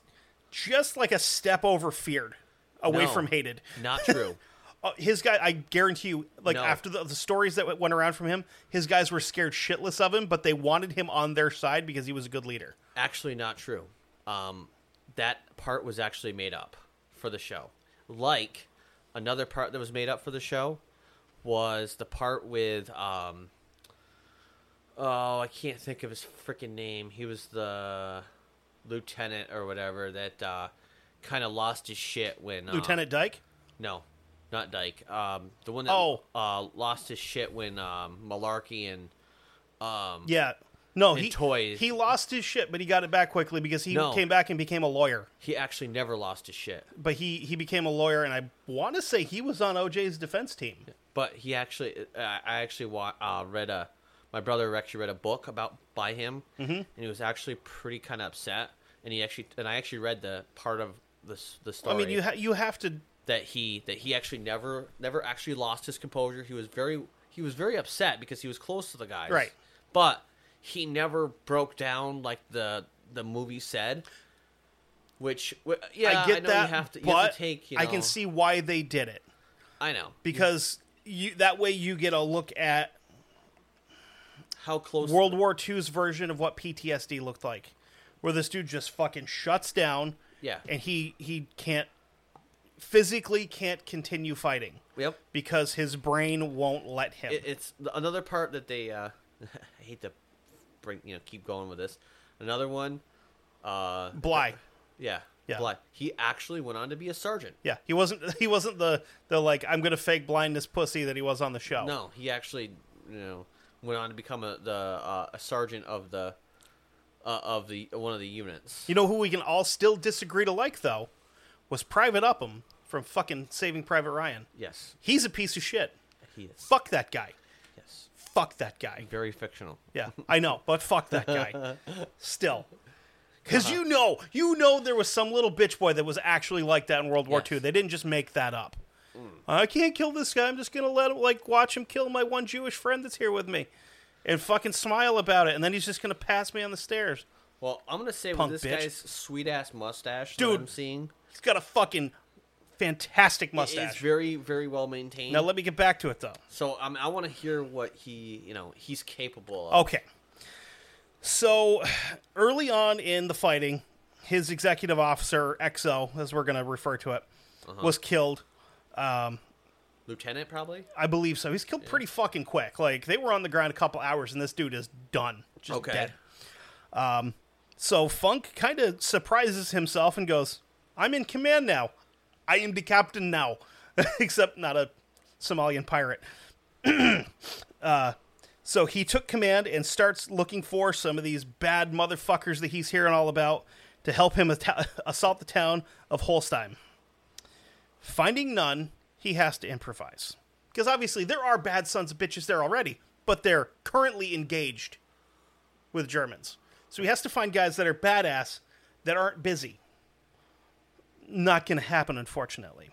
just like a step over feared, away No. from hated. Not [laughs] true. Uh, his guy, I guarantee you, like No. after the, the stories that went around from him, his guys were scared shitless of him, but they wanted him on their side because he was a good leader. actually not true. Um, that part was actually made up for the show. Like another part that was made up for the show was the part with um, oh I can't think of his freaking name. He was the lieutenant or whatever that uh, kind of lost his shit when uh, Lieutenant Dike. No, not Dike. Um, the one that Oh. uh, lost his shit when um, Malarkey and um, Yeah. No, And he toys. he lost his shit, but he got it back quickly because he No. came back and became a lawyer. he actually never lost his shit. But he he became a lawyer, and I want to say he was on OJ's defense team. But he actually, I actually wa- uh, read a. My brother actually read a book about by him, mm-hmm. and he was actually pretty kind of upset. And he actually, and I actually read the part of the the story. I mean, you ha- you have to that he that he actually never never actually lost his composure. He was very he was very upset because he was close to the guys, Right. But he never broke down like the the movie said. Which, yeah, I get know that, you have to, you but have to take. You know, I can see why they did it I know because you that way you get a look at how close World War II's version of what PTSD looked like, where this dude just fucking shuts down. Yeah. and he he can't physically can't continue fighting Yep. because his brain won't let him. it, it's another part that they uh [laughs] I hate to bring you know keep going with this. Another one, uh, Bly. yeah, Yeah. Bly. He actually went on to be a sergeant. Yeah, he wasn't. [laughs] He wasn't the the like I'm gonna fake blindness pussy that he was on the show. No, he actually you know went on to become a the uh, a sergeant of the uh, of the one of the units. You know who we can all still disagree to like though was Private Upham from fucking Saving Private Ryan. Yes, He's a piece of shit. he is. Fuck that guy. Yes, Fuck that guy. very fictional. Yeah, I know, but fuck that guy. [laughs] Still. Because you know, you know there was some little bitch boy that was actually like that in World War Yes. II. They didn't just make that up. I can't kill this guy. I'm just gonna let him like watch him kill my one Jewish friend that's here with me. and fucking smile about it, and then he's just gonna pass me on the stairs. Well, I'm gonna say Punk with this bitch. guy's sweet ass mustache Dude. that I'm seeing, He's got a fucking fantastic it's mustache. very very well maintained. Now let me get back to it though. so um, I want to hear what he you know he's capable of. Okay. So [sighs] early on in the fighting, his executive officer, XO, as we're going to refer to it, was killed. Lieutenant probably. I believe so. He's killed pretty fucking quick. Like they were on the ground a couple hours, and this dude is done, just Okay. dead. Um, so Funk kind of surprises himself and goes, "I'm in command now. I am the captain now." [laughs] Except not a Somalian pirate. [clears throat] uh, so he took command and starts looking for some of these bad motherfuckers that he's hearing all about to help him atta- [laughs] assault the town of Holzheim. Finding none, he has to improvise. Because obviously there are bad sons of bitches there already, but they're currently engaged with Germans. So he has to find guys that are badass that aren't busy. Not going to happen, unfortunately.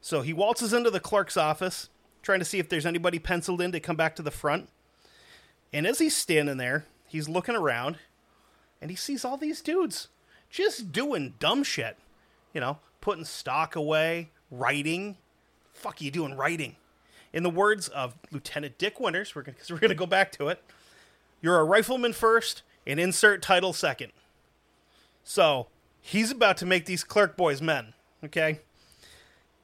So he waltzes into the clerk's office, trying to see if there's anybody penciled in to come back to the front. And as he's standing there, he's looking around and he sees all these dudes just doing dumb shit. You know, putting stock away, writing. Fuck you doing writing. In the words of Lieutenant Dick Winters, we're gonna, we're going to go back to it. You're a rifleman first and insert title second. So he's about to make these clerk boys men. Okay.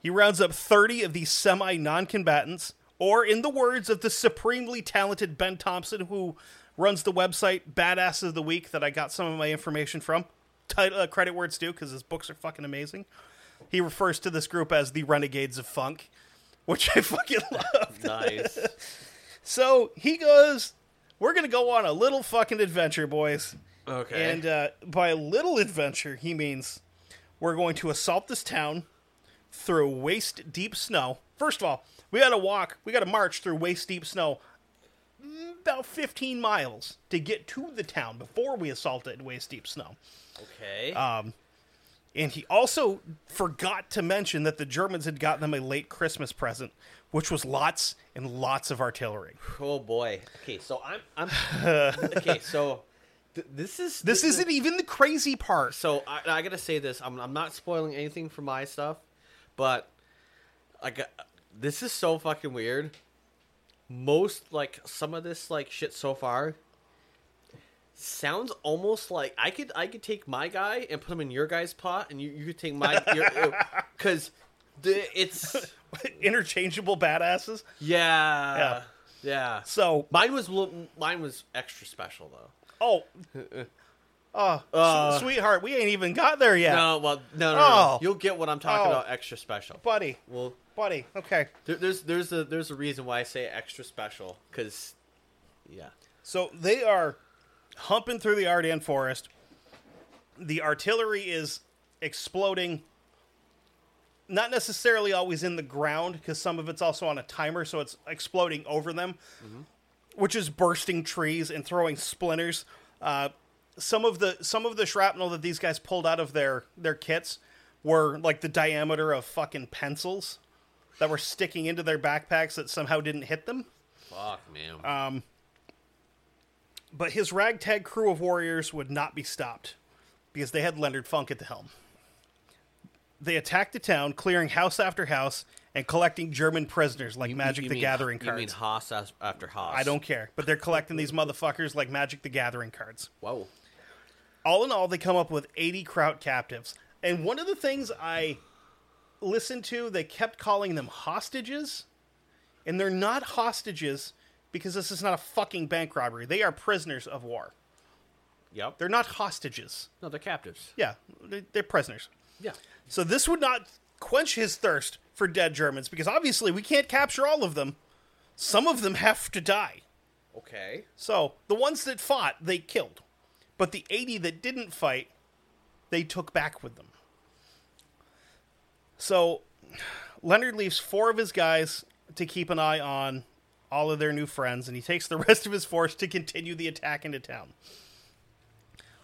He rounds up 30 of these semi non combatants, or in the words of the supremely talented Ben Thompson, who runs the website Badass of the Week that I got some of my information from. Title, uh, credit where it's due because his books are fucking amazing. He refers to this group as the Renegades of Funk, which I fucking [laughs] love. Nice. [laughs] So he goes, We're going to go on a little fucking adventure, boys. Okay. And uh, by a little adventure, he means we're going to assault this town through waist deep snow. First of all, we got to walk, we got to march through waist deep snow about 15 miles to get to the town before we assault it in waist deep snow. okay. And he also forgot to mention that the Germans had gotten them a late Christmas present, which was lots and lots of artillery. oh boy. Okay, so I'm I'm [laughs] okay. So th- this is This isn't even the crazy part. So I, I gotta say this. I'm I'm not spoiling anything for my stuff, but I got uh, this is so fucking weird. Most like some of this like shit so far sounds almost like I could I could take my guy and put him in your guy's pot, and you you could take my because [laughs] the it's [laughs] Interchangeable badasses. yeah Yeah. yeah. So, Mine was mine was extra special though. oh, [laughs] oh, Uh, sweetheart, we ain't even got there yet, No, well, no, no, no, Oh. You'll get what I'm talking Oh. about. Extra special. buddy, Well, buddy. Okay, there, there's there's a there's a reason why I say extra special because, yeah. so they are humping through the Ardennes forest. The artillery is exploding. Not necessarily always in the ground because some of it's also on a timer, so it's exploding over them, which is bursting trees and throwing splinters. Uh, some of the some of the shrapnel that these guys pulled out of their their kits were like the diameter of fucking pencils that were sticking into their backpacks that somehow didn't hit them. Fuck man. But his ragtag crew of warriors would not be stopped because they had Leonard Funk at the helm. They attacked the town, clearing house after house and collecting German prisoners like Magic You the mean- Gathering You mean cards. Haas after Haas? I don't care, but they're collecting these motherfuckers like Magic the Gathering cards. Whoa. all in all, they come up with 80 Kraut captives. And one of the things I listened to, they kept calling them hostages. And they're not hostages because this is not a fucking bank robbery. They are prisoners of war. Yep. They're not hostages. no, they're captives. Yeah, they- they're prisoners. Yeah. So this would not quench his thirst for dead Germans because obviously we can't capture all of them. Some of them have to die. Okay. So the ones that fought, they killed. But the 80 that didn't fight, they took back with them. So [sighs] Leonard leaves four of his guys to keep an eye on all of their new friends, and he takes the [laughs] rest of his force to continue the attack into town.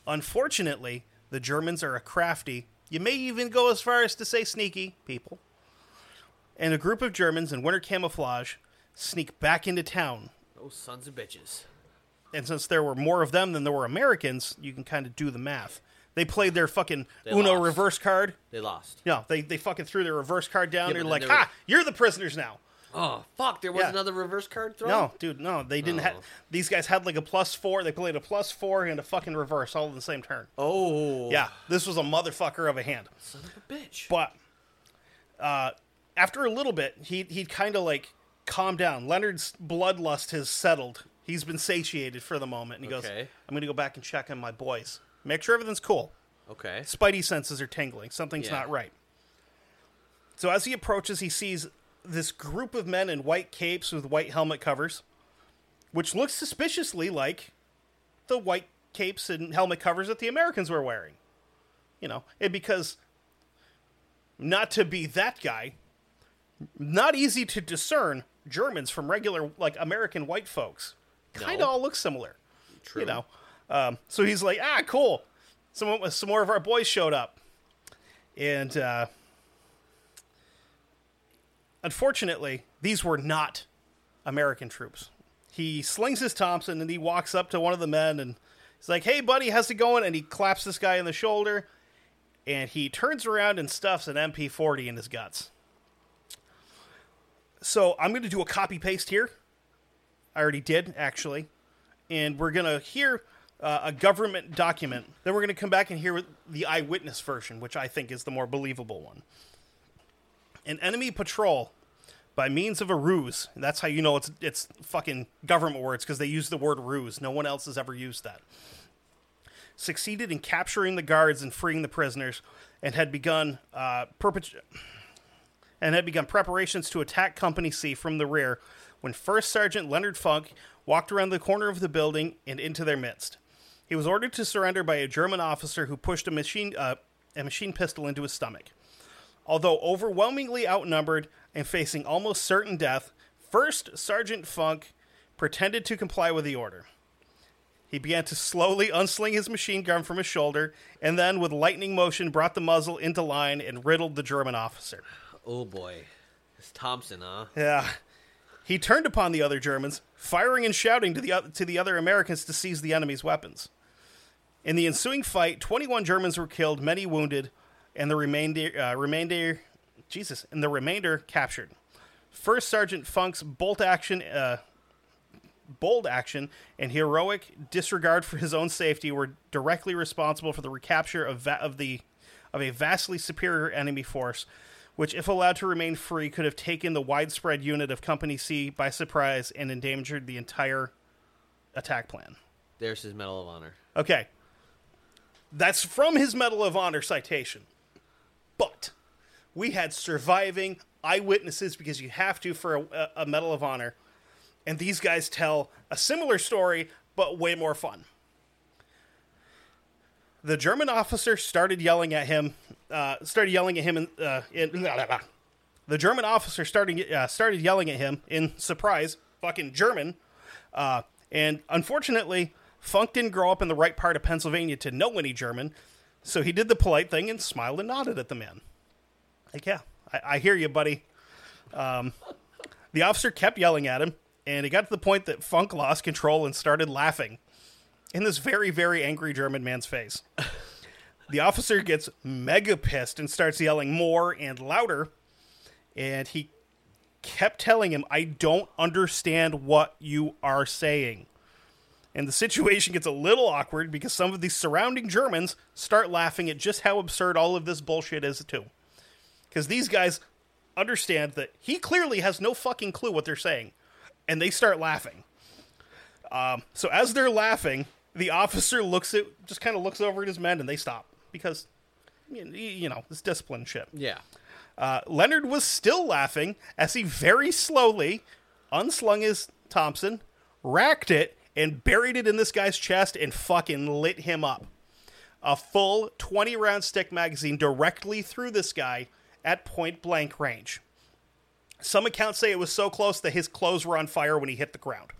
Unfortunately, the Germans are a crafty, you may even go as far as to say sneaky, people. And a group of Germans in winter camouflage sneak back into town Those sons of bitches. and since there were more of them than there were Americans, you can kind of do the math. They played their fucking They Uno lost. reverse card. They lost. No, they they fucking threw their reverse card down. Yeah, They're like, they were- "Ha, you're the prisoners now." Oh fuck! There was Yeah. another reverse card throw. No, dude, no, they didn't have. Oh. These guys had like a plus four. They played a plus four and a fucking reverse all in the same turn. Oh. Yeah, this was a motherfucker of a hand. Son of a bitch. But uh, after a little bit, he he'd kind of like calmed down. Leonard's bloodlust has settled. He's been satiated for the moment, and he goes, Okay. "I'm going to go back and check on my boys, make sure everything's cool." Okay. Spidey senses are tingling. Something's Yeah. not right. So as he approaches, he sees this group of men in white capes with white helmet covers, which looks suspiciously like the white capes and helmet covers that the Americans were wearing. You know, and because not to be that guy, not easy to discern Germans from regular like American white folks. Kind of No. all look similar True. you know. Um, so he's like, ah, cool. Some some more of our boys showed up, and uh, unfortunately, these were not American troops. He slings his Thompson and he walks up to one of the men and he's like, "Hey, buddy, how's it going?" And he claps this guy in the shoulder, and he turns around and stuffs an MP40 in his guts. So I'm going to do a copy paste here. I already did actually and we're going to hear uh, a government document. Then we're going to come back and hear the eyewitness version, which I think is the more believable one. An enemy patrol, by means of a ruse, and that's how you know it's it's fucking government words because they use the word ruse. No one else has ever used that. Succeeded in capturing the guards and freeing the prisoners, and had begun uh, perpet- and had begun preparations to attack Company C from the rear when First Sergeant Leonard Funk walked around the corner of the building and into their midst. He was ordered to surrender by a German officer who pushed a machine uh, a machine pistol into his stomach. Although overwhelmingly outnumbered and facing almost certain death, First Sergeant Funk pretended to comply with the order. He began to slowly unsling his machine gun from his shoulder, and then, with lightning motion, brought the muzzle into line and riddled the German officer. Oh boy. It's Thompson, huh? Yeah. He turned upon the other Germans, firing and shouting to the to the other Americans to seize the enemy's weapons. In the ensuing fight, 21 Germans were killed, many wounded, and the remainder uh, remainder Jesus, and the remainder captured. First Sergeant Funk's bolt action uh, bold action and heroic disregard for his own safety were directly responsible for the recapture of va- of the of a vastly superior enemy force, which, if allowed to remain free, could have taken the widespread unit of Company C by surprise and endangered the entire attack plan. There's his Medal of Honor. Okay. That's from his Medal of Honor citation. But we had surviving eyewitnesses because you have to for a, a Medal of Honor. And these guys tell a similar story, but way more fun. The German officer started yelling at him, uh, started yelling at him in, uh, in the German officer started uh, started yelling at him in surprise, fucking German, uh, and unfortunately, Funk didn't grow up in the right part of Pennsylvania to know any German, so he did the polite thing and smiled and nodded at the man. Like, yeah, I, I hear you, buddy. Um, the officer kept yelling at him, and it got to the point that Funk lost control and started laughing in this very, very angry German man's face. the officer gets mega pissed and starts yelling more and louder, and he kept telling him, I don't understand what you are saying. And the situation gets a little awkward because some of the surrounding Germans start laughing at just how absurd all of this bullshit is, too. Because these guys understand that he clearly has no fucking clue what they're saying. And they start laughing. Um, so as they're laughing, the officer looks at, just kind of looks over at his men and they stop. Because, you you know, it's discipline shit. Yeah. Uh, Leonard was still laughing as he very slowly unslung his Thompson, racked it, and buried it in this guy's chest and fucking lit him up. A full 20 round stick magazine directly through this guy at point blank range. Some accounts say it was so close that his clothes were on fire when he hit the ground.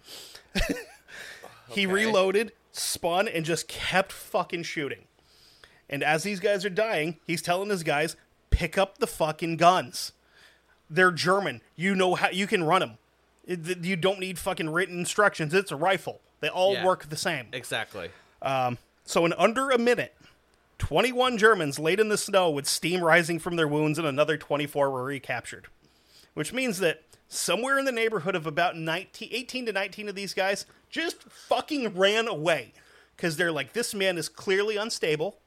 [laughs] he Okay. reloaded, spun, and just kept fucking shooting. And as these guys are dying, he's telling his guys, pick up the fucking guns. They're German. You know how you can run them. You don't need fucking written instructions. It's a rifle. They all Yeah. work the same. Exactly. So in under a minute, 21 Germans laid in the snow with steam rising from their wounds, and another 24 were recaptured. Which means that somewhere in the neighborhood of about 19, 18 to 19 of these guys just fucking ran away. Because they're like, this man is clearly unstable.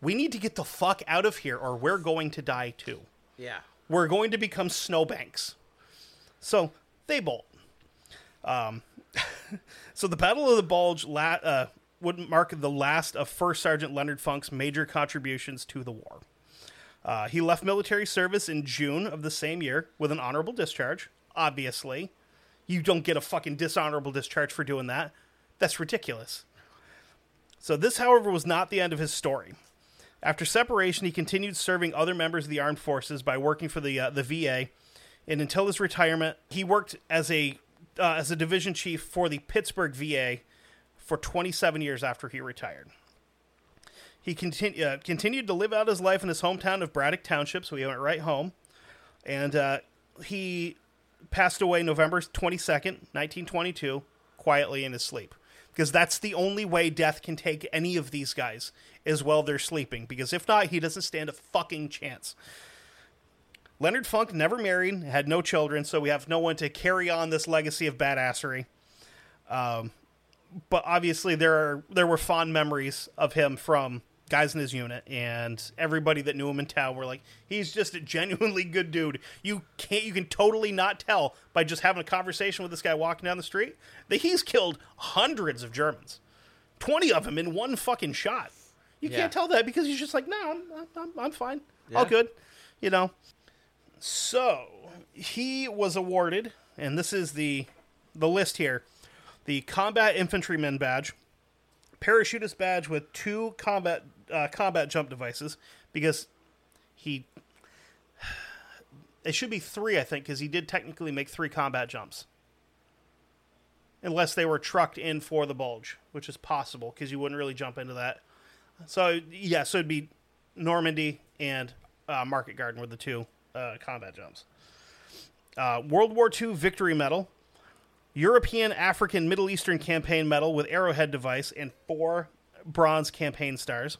We need to get the fuck out of here, or we're going to die too. Yeah. We're going to become snowbanks. So they bolt. Um, [laughs] so the Battle of the Bulge la- uh, would mark the last of First Sergeant Leonard Funk's major contributions to the war. Uh, he left military service in June of the same year with an honorable discharge. Obviously, you don't get a fucking dishonorable discharge for doing that. That's ridiculous. So this, however, was not the end of his story. After separation, he continued serving other members of the armed forces by working for the uh, the VA, and until his retirement, he worked as a uh, as a division chief for the Pittsburgh VA for 27 years after he retired. He continu- uh, continued to live out his life in his hometown of Braddock Township, so he went right home, and uh, he passed away November 22nd, 1922, quietly in his sleep. Because that's the only way death can take any of these guys, is while they're sleeping. Because if not, he doesn't stand a fucking chance. Leonard Funk never married, had no children, so we have no one to carry on this legacy of badassery. Um, but obviously, there are there were fond memories of him from guys in his unit, and everybody that knew him in town were like, he's just a genuinely good dude. You can't, you can totally not tell by just having a conversation with this guy walking down the street that he's killed hundreds of Germans, twenty of them in one fucking shot. You Yeah. can't tell that because he's just like, no, I'm, I'm, I'm fine, all good, you know. So he was awarded, and this is the the list here: the Combat Infantryman Badge, Parachutist Badge with two combat uh, combat jump devices, because he. It should be three, I think, because he did technically make three combat jumps. Unless they were trucked in for the bulge, which is possible because you wouldn't really jump into that. So yeah, so it'd be Normandy and uh, Market Garden were the two uh, combat jumps. Uh, World War II Victory Medal, European, African, Middle Eastern Campaign Medal with arrowhead device and four bronze campaign stars.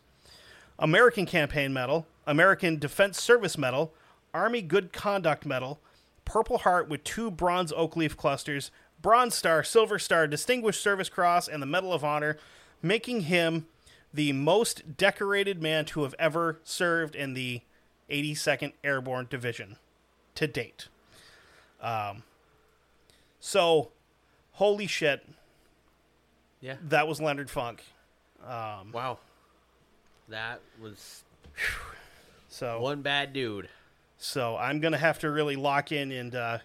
American Campaign Medal, American Defense Service Medal, Army Good Conduct Medal, Purple Heart with two bronze oak leaf clusters, Bronze Star, Silver Star, Distinguished Service Cross, and the Medal of Honor, making him the most decorated man to have ever served in the 82nd Airborne Division to date. Um, so, holy shit, Yeah. that was Leonard Funk. Wow. That was So, one bad dude. so I'm gonna have to really lock in and uh,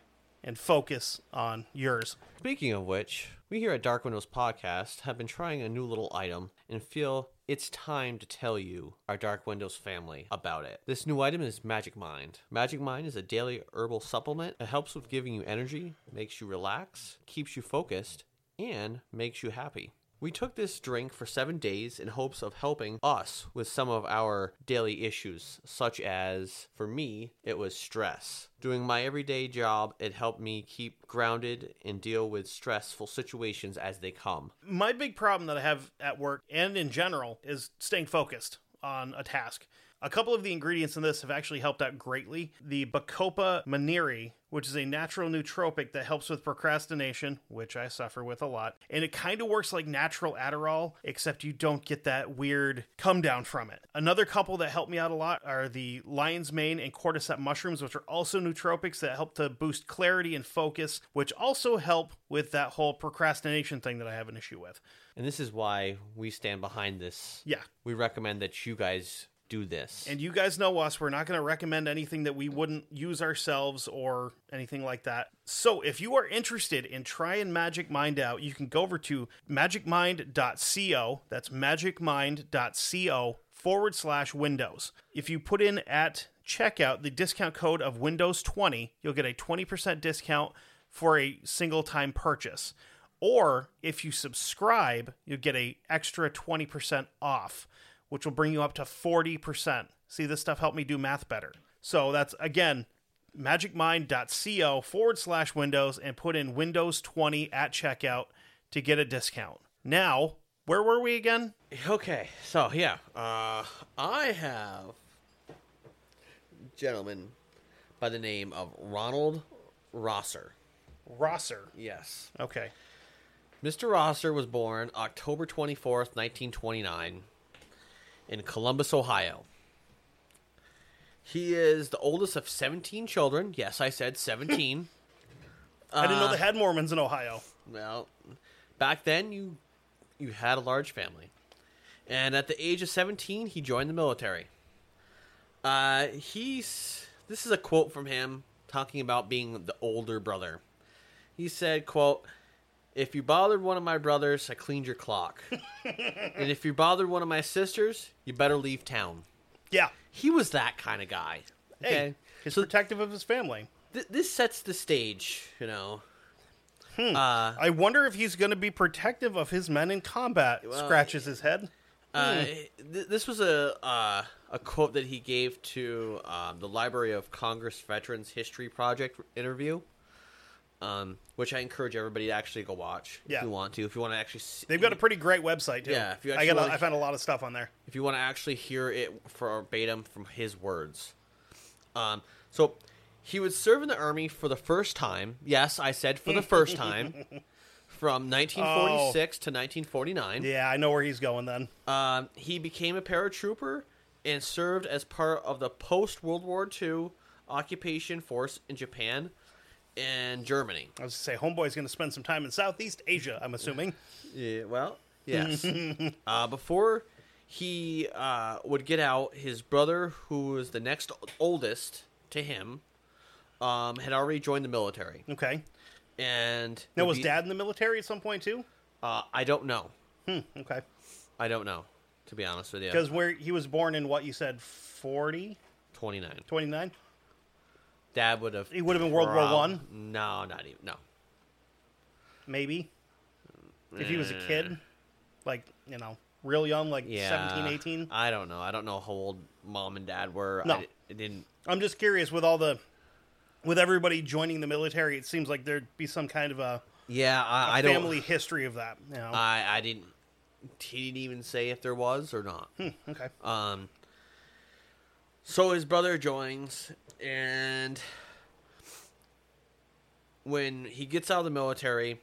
and focus on yours. Speaking of which, we here at Dark Windows Podcast have been trying a new little item and feel it's time to tell you, our Dark Windows family, about it. This new item is Magic Mind. Magic Mind is a daily herbal supplement that helps with giving you energy, makes you relax, keeps you focused, and makes you happy. We took this drink for seven days in hopes of helping us with some of our daily issues, such as, for me, it was stress. Doing my everyday job, it helped me keep grounded and deal with stressful situations as they come. My big problem that I have at work and in general is staying focused on a task. A couple of the ingredients in this have actually helped out greatly. The Bacopa monnieri, which is a natural nootropic that helps with procrastination, which I suffer with a lot, and it kind of works like natural Adderall, except you don't get that weird come down from it. Another couple that helped me out a lot are the lion's mane and cordyceps mushrooms, which are also nootropics that help to boost clarity and focus, which also help with that whole procrastination thing that I have an issue with. And this is why we stand behind this. Yeah. We recommend that you guys do this. And you guys know us. We're not going to recommend anything that we wouldn't use ourselves or anything like that. So if you are interested in trying Magic Mind out, you can go over to magicmind.co. That's magicmind.co forward slash Windows. If you put in at checkout the discount code of Windows 20, you'll get a 20% discount for a single time purchase. Or if you subscribe, you'll get a extra 20% off, which will bring you up to 40%. See, this stuff helped me do math better. So that's again magicmind.co forward slash windows and put in Windows 20 at checkout to get a discount. Now, where were we again? Okay, so yeah, uh, I have a gentleman by the name of Ronald Rosser. Rosser. Yes. Okay. Mr. Rosser was born October 24th, 1929, in Columbus, Ohio. He is the oldest of 17 children. Yes, I said 17. [laughs] I didn't know they had Mormons in Ohio. Well, back then you you had a large family, and at the age of seventeen, he joined the military. Uh, he's this is a quote from him talking about being the older brother. He said, "quote If you bothered one of my brothers, I cleaned your clock, [laughs] and if you bothered one of my sisters, you better leave town." Yeah. He was that kind of guy. Hey, he's so protective of his family. th- this sets the stage, you know. Hmm. Uh, I wonder if he's going to be protective of his men in combat. Scratches his head. Uh, th- this was a uh, a quote that he gave to um, the Library of Congress Veterans History Project interview, um, which I encourage everybody to actually go watch Yeah. if you want to. If you want to actually, see, They've got a pretty great website too. Yeah, if you I actually got, a, wanna- I found a lot of stuff on there. if you want to actually hear it verbatim from his words. Um, so he would serve in the army for the first time. Yes, I said for the first [laughs] time, [laughs] from 1946 to 1949. Yeah, I know where he's going then. Um, he became a paratrooper and served as part of the post World War II occupation force in Japan and Germany. I was going to say, Homeboy's going to spend some time in Southeast Asia. I'm assuming. [laughs] Yeah, well, yes. [laughs] uh, before he uh, would get out, his brother, who was the next oldest to him, um, had already joined the military. Okay. And Now, was be- Dad in the military at some point too? Uh, I don't know. Hmm. Okay. I don't know. To be honest with you, Because where he was born in what you said, 40, 29. 29? Dad would have. He would have been World War prob- One? No, not even. No. maybe. If he was a kid, like, you know, real young, like Yeah. 17, 18. I don't know. I don't know how old mom and dad were. No. I di- it didn't. I'm just curious with all the, with everybody joining the military, it seems like there'd be some kind of a, Yeah, I, a I don't. family history of that. You know? I I didn't. He didn't even say if there was or not. Hmm, okay. Um. So his brother joins, and when he gets out of the military,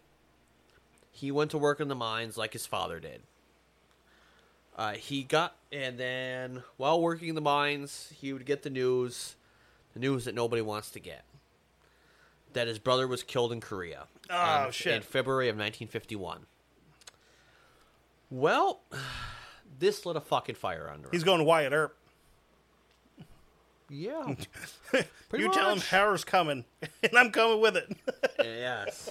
he went to work in the mines like his father did. Uh, he got, and then while working in the mines, he would get the news, the news that nobody wants to get, that his brother was killed in Korea. Oh, in, shit. In February of 1951. Well, [sighs] this lit a fucking fire under him. He's going Wyatt Earp. Yeah. [laughs] you tell him Harrow's coming, [laughs] and I'm coming with it. [laughs] yes.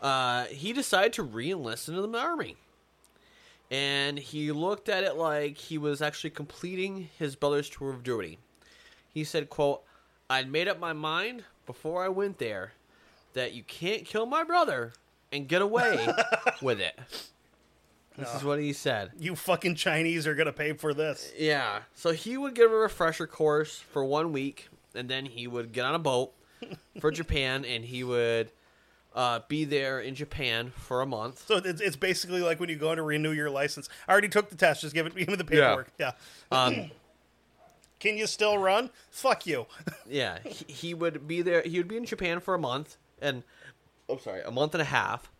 Uh, he decided to re-enlist into the army, and he looked at it like he was actually completing his brother's tour of duty. He said, "quote I'd made up my mind before I went there that you can't kill my brother and get away with it." This is what he said. you fucking Chinese are gonna pay for this. Yeah. So he would give a refresher course for one week, and then he would get on a boat [laughs] for Japan, and he would uh, be there in Japan for a month. So it's, it's basically like when you go to renew your license. I already took the test. Just give it give me the paperwork. Yeah. Um, [clears throat] Can you still run? Fuck you. [laughs] yeah, he, he would be there. He would be in Japan for a month, and oh, sorry, a month and a half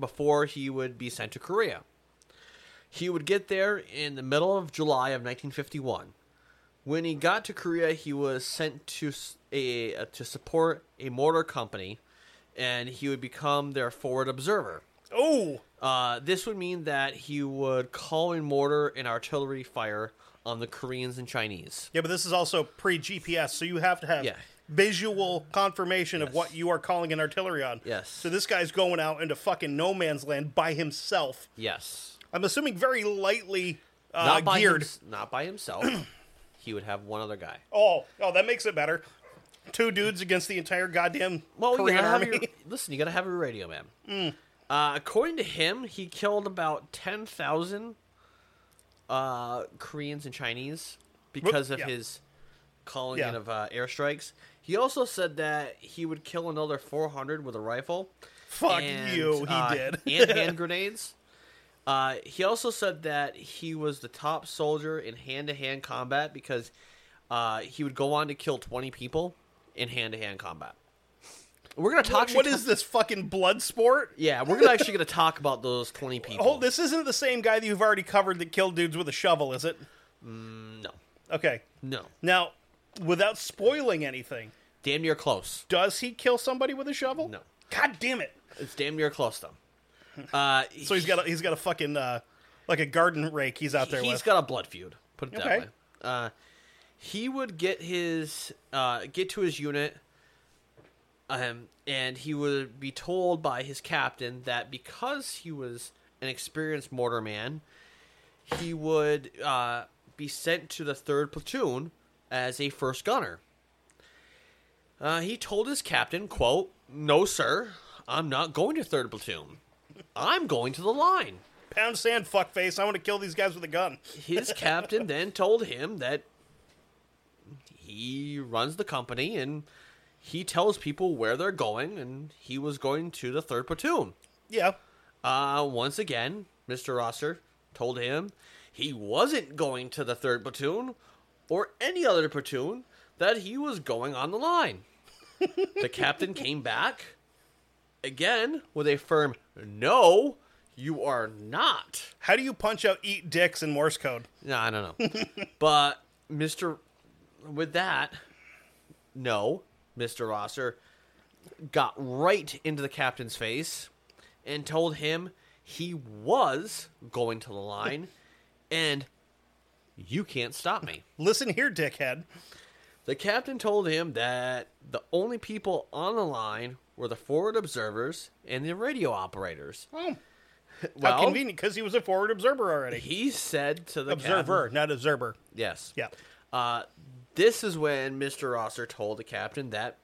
before he would be sent to Korea. He would get there in the middle of July of 1951. When he got to Korea, he was sent to a uh, to support a mortar company, and he would become their forward observer. oh, Uh, this would mean that he would call in mortar and artillery fire on the Koreans and Chinese. yeah, but this is also pre GPS, so you have to have Yeah. visual confirmation of what you are calling an artillery on. Yes. So this guy's going out into fucking no man's land by himself. Yes. I'm assuming very lightly uh, not by geared. hims- not by himself. [clears throat] he would have one other guy. Oh, oh, that makes it better. Two dudes against the entire goddamn Well, Korean army. your, listen. You gotta have a radio man. [laughs] Uh, according to him, he killed about ten thousand uh, Koreans and Chinese because of yeah. his calling Yeah. in of uh, airstrikes. He also said that he would kill another four hundred with a rifle. Fuck and, you, he uh, did. and [laughs] hand grenades. Uh, he also said that he was the top soldier in hand-to-hand combat because uh, he would go on to kill 20 people in hand-to-hand combat. We're gonna talk. What, what is this fucking blood sport? Yeah, we're gonna actually gonna talk about those 20 people. Oh, this isn't the same guy that you've already covered that killed dudes with a shovel, is it? no, Okay. no, Now, without spoiling anything, damn near close. does he kill somebody with a shovel? No. God damn it! It's damn near close though. Uh, [laughs] So he's got a, he's got a fucking uh, like a garden rake he's out there He's with. got a blood feud. Put it that way. Uh, he would get his uh, get to his unit, um, and he would be told by his captain that because he was an experienced mortar man, he would uh, be sent to the third platoon as a first gunner. Uh, he told his captain, "quote No, sir, I'm not going to third platoon. I'm going to the line." Pound sand, fuckface. I want to kill these guys with a gun. his [laughs] captain then told him that he runs the company and he tells people where they're going and he was going to the third platoon Yeah. uh once again mr rosser told him he wasn't going to the third platoon or any other platoon that he was going on the line [laughs] the captain came back again with a firm no you are not How do you punch out eat dicks in Morse code? no, I don't know. [laughs] but Mr. With that, no, Mr. Rosser got right into the captain's face and told him he was going to the line and you can't stop me. Listen here, dickhead. The captain told him that the only people on the line were the forward observers and the radio operators. Oh, how [laughs] Well, convenient because he was a forward observer already. he said to the Observer, captain- not observer. yes. Yeah. Uh, this is when Mr. Rosser told the captain that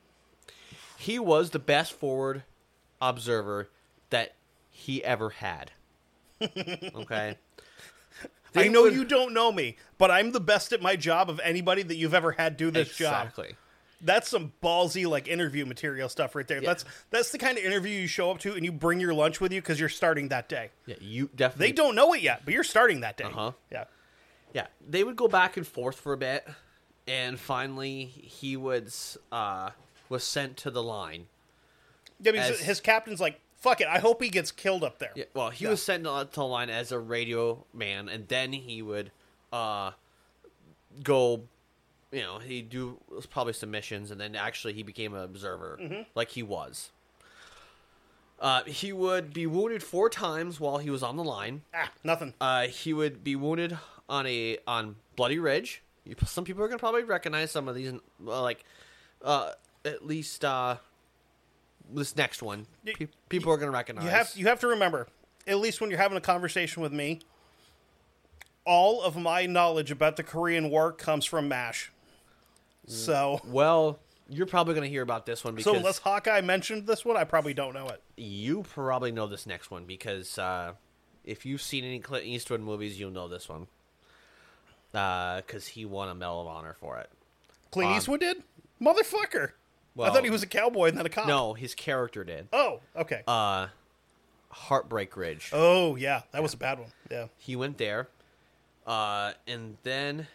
he was the best forward observer that he ever had. [laughs] Okay. I know would- you don't know me, but I'm the best at my job of anybody that you've ever had do this job. exactly. That's some ballsy like interview material stuff right there. Yeah. That's that's the kind of interview you show up to and you bring your lunch with you because you're starting that day. Yeah, you definitely. They don't know it yet, but you're starting that day. Uh-huh. Yeah. Yeah, they would go back and forth for a bit, and finally he was uh was sent to the line. Yeah, because As- his captain's like, "Fuck it, I hope he gets killed up there." Yeah, well, he Yeah. was sent to to the line as a radio man, and then he would uh, go, you know, he'd do probably some missions, and then actually he became an observer, Mm-hmm. like he was. Uh, he would be wounded four times while he was on the line. Ah, nothing. Uh, he would be wounded on a on Bloody Ridge. You- Some people are gonna probably recognize some of these, like uh, at least uh, this next one. Pe- people are gonna recognize. You have you have to remember, at least when you're having a conversation with me, all of my knowledge about the Korean War comes from MASH. So, Well, you're probably going to hear about this one so unless Hawkeye mentioned this one, I probably don't know it. you probably know this next one because uh, if you've seen any Clint Eastwood movies, you'll know this one. Because he won a Medal of Honor for it. Clint Um, Eastwood did, motherfucker. I thought he was a cowboy and then a cop. No, his character did. Oh, okay. Uh, Heartbreak Ridge. oh, yeah, that was a bad one. Yeah, He went there, uh, and then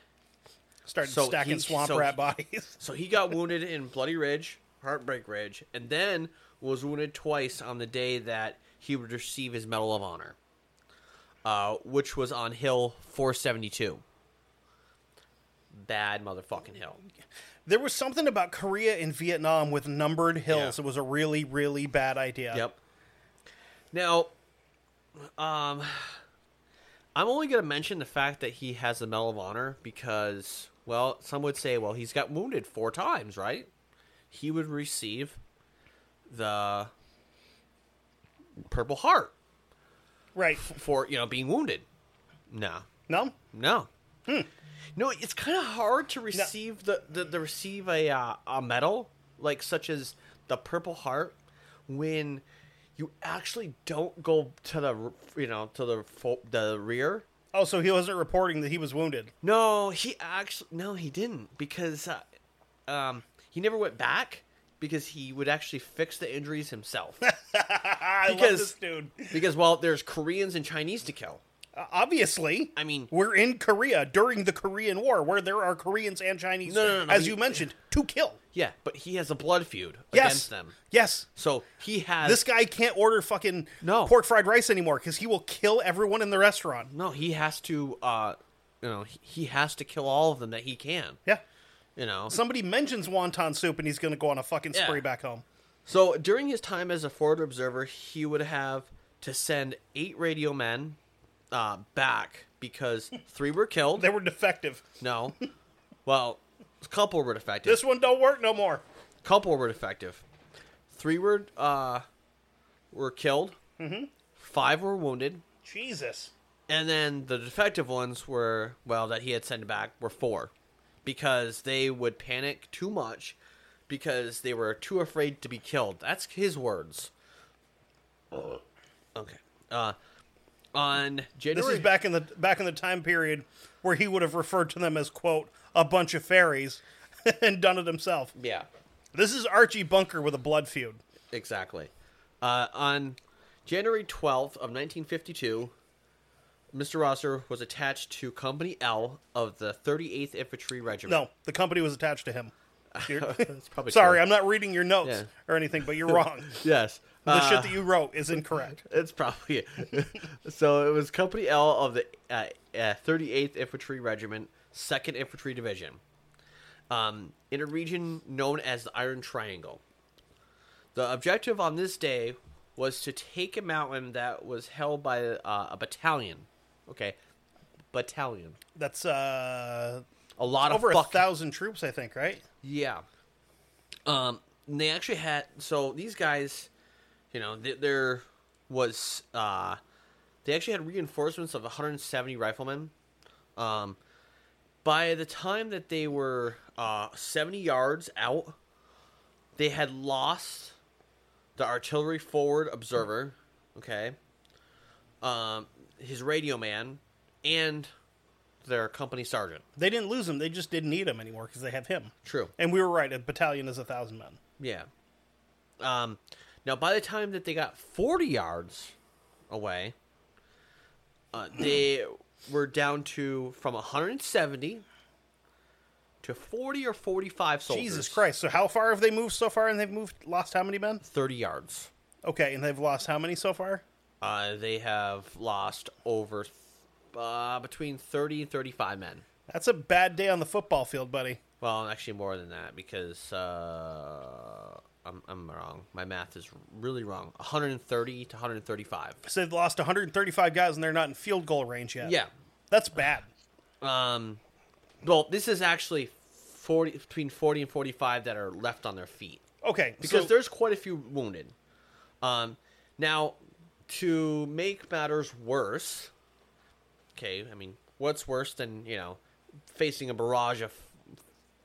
started So stacking he- swamp so rat he- bodies. [laughs] so he got wounded in Bloody Ridge, Heartbreak Ridge, and then was wounded twice on the day that he would receive his Medal of Honor, uh, which was on Hill 472. Bad motherfucking hill. There was something about Korea and Vietnam with numbered hills. Yeah. It was a really, really bad idea. Yep. Now, um, I'm only going to mention the fact that he has the Medal of Honor because, well, some would say, well, he's got wounded four times, right? He would receive the Purple Heart Right. for you know being wounded. No, No? no, no. It's kind of hard to receive the, the, the receive a uh, a medal like such as the Purple Heart when you actually don't go to the you know to the the rear. Oh, so he wasn't reporting that he was wounded. No, he actually no, he didn't because uh, um, he never went back because he would actually fix the injuries himself. [laughs] I love this dude. because well, there's Koreans and Chinese to kill. Obviously, I mean- we're in Korea during the Korean War, where there are Koreans and Chinese, No, no, no, as he- you mentioned, to kill. Yeah, but he has a blood feud Yes, against them. Yes, So he has this guy can't order fucking No. pork fried rice anymore because he will kill everyone in the restaurant. no. He has to. uh You know, he- has to kill all of them that he can. Yeah. You know. Somebody mentions wonton soup and he's going to go on a fucking Yeah. spree back home. So during his time as a forward observer, he would have to send eight radio men uh, back because [laughs] three were killed. They were defective. No, well, a couple were defective. This one don't work no more. couple were defective. Three were uh, were killed. Mm-hmm. Five were wounded, Jesus. and then the defective ones were well that he had sent back were four because they would panic too much because they were too afraid to be killed. That's his words. Okay. Uh, on This is back in the back in the time period where he would have referred to them as quote a bunch of fairies [laughs] and done it himself. yeah, This is Archie Bunker with a blood feud. exactly. Uh, on January 12th of 1952, Mr. Rosser was attached to Company L of the 38th Infantry Regiment. No, the company was attached to him. [laughs] Probably Sorry, true. I'm not reading your notes Yeah. or anything, but you're wrong. [laughs] Yes. The Uh, shit that you wrote is incorrect. [laughs] It's probably it. so. It was Company L of the uh, uh, 38th Infantry Regiment, Second Infantry Division, um, in a region known as the Iron Triangle. The objective on this day was to take a mountain that was held by uh, a battalion. Okay, battalion. That's uh A lot over of a thousand troops, I think, right? Yeah. Um, and they actually had so these guys, you know, th- there was uh, they actually had reinforcements of 170 riflemen. Um, by the time that they were uh 70 yards out, they had lost the artillery forward observer. Okay. Um, his radio man and their company sergeant. They didn't lose him; they just didn't need him anymore because they have him. True. And we were right; a battalion is a thousand men. Yeah. Um, now, by the time that they got 40 yards away, uh, [clears throat] they were down to from 170 to 40 or 45 soldiers. Jesus Christ! So how far have they moved so far? And they've moved, lost how many men? 30 yards. Okay, and they've lost how many so far? Uh, they have lost over uh, between 30 and 35 men. That's a bad day on the football field, buddy. Well, actually, more than that because uh, I'm, I'm wrong. My math is really wrong. 130 to 135. So they've lost 135 guys, and they're not in field goal range yet. Yeah. that's bad. Um, well, this is actually 40 between 40 and 45 that are left on their feet Okay, because so, there's quite a few wounded. Um, now to make matters worse, okay, I mean, what's worse than you know facing a barrage of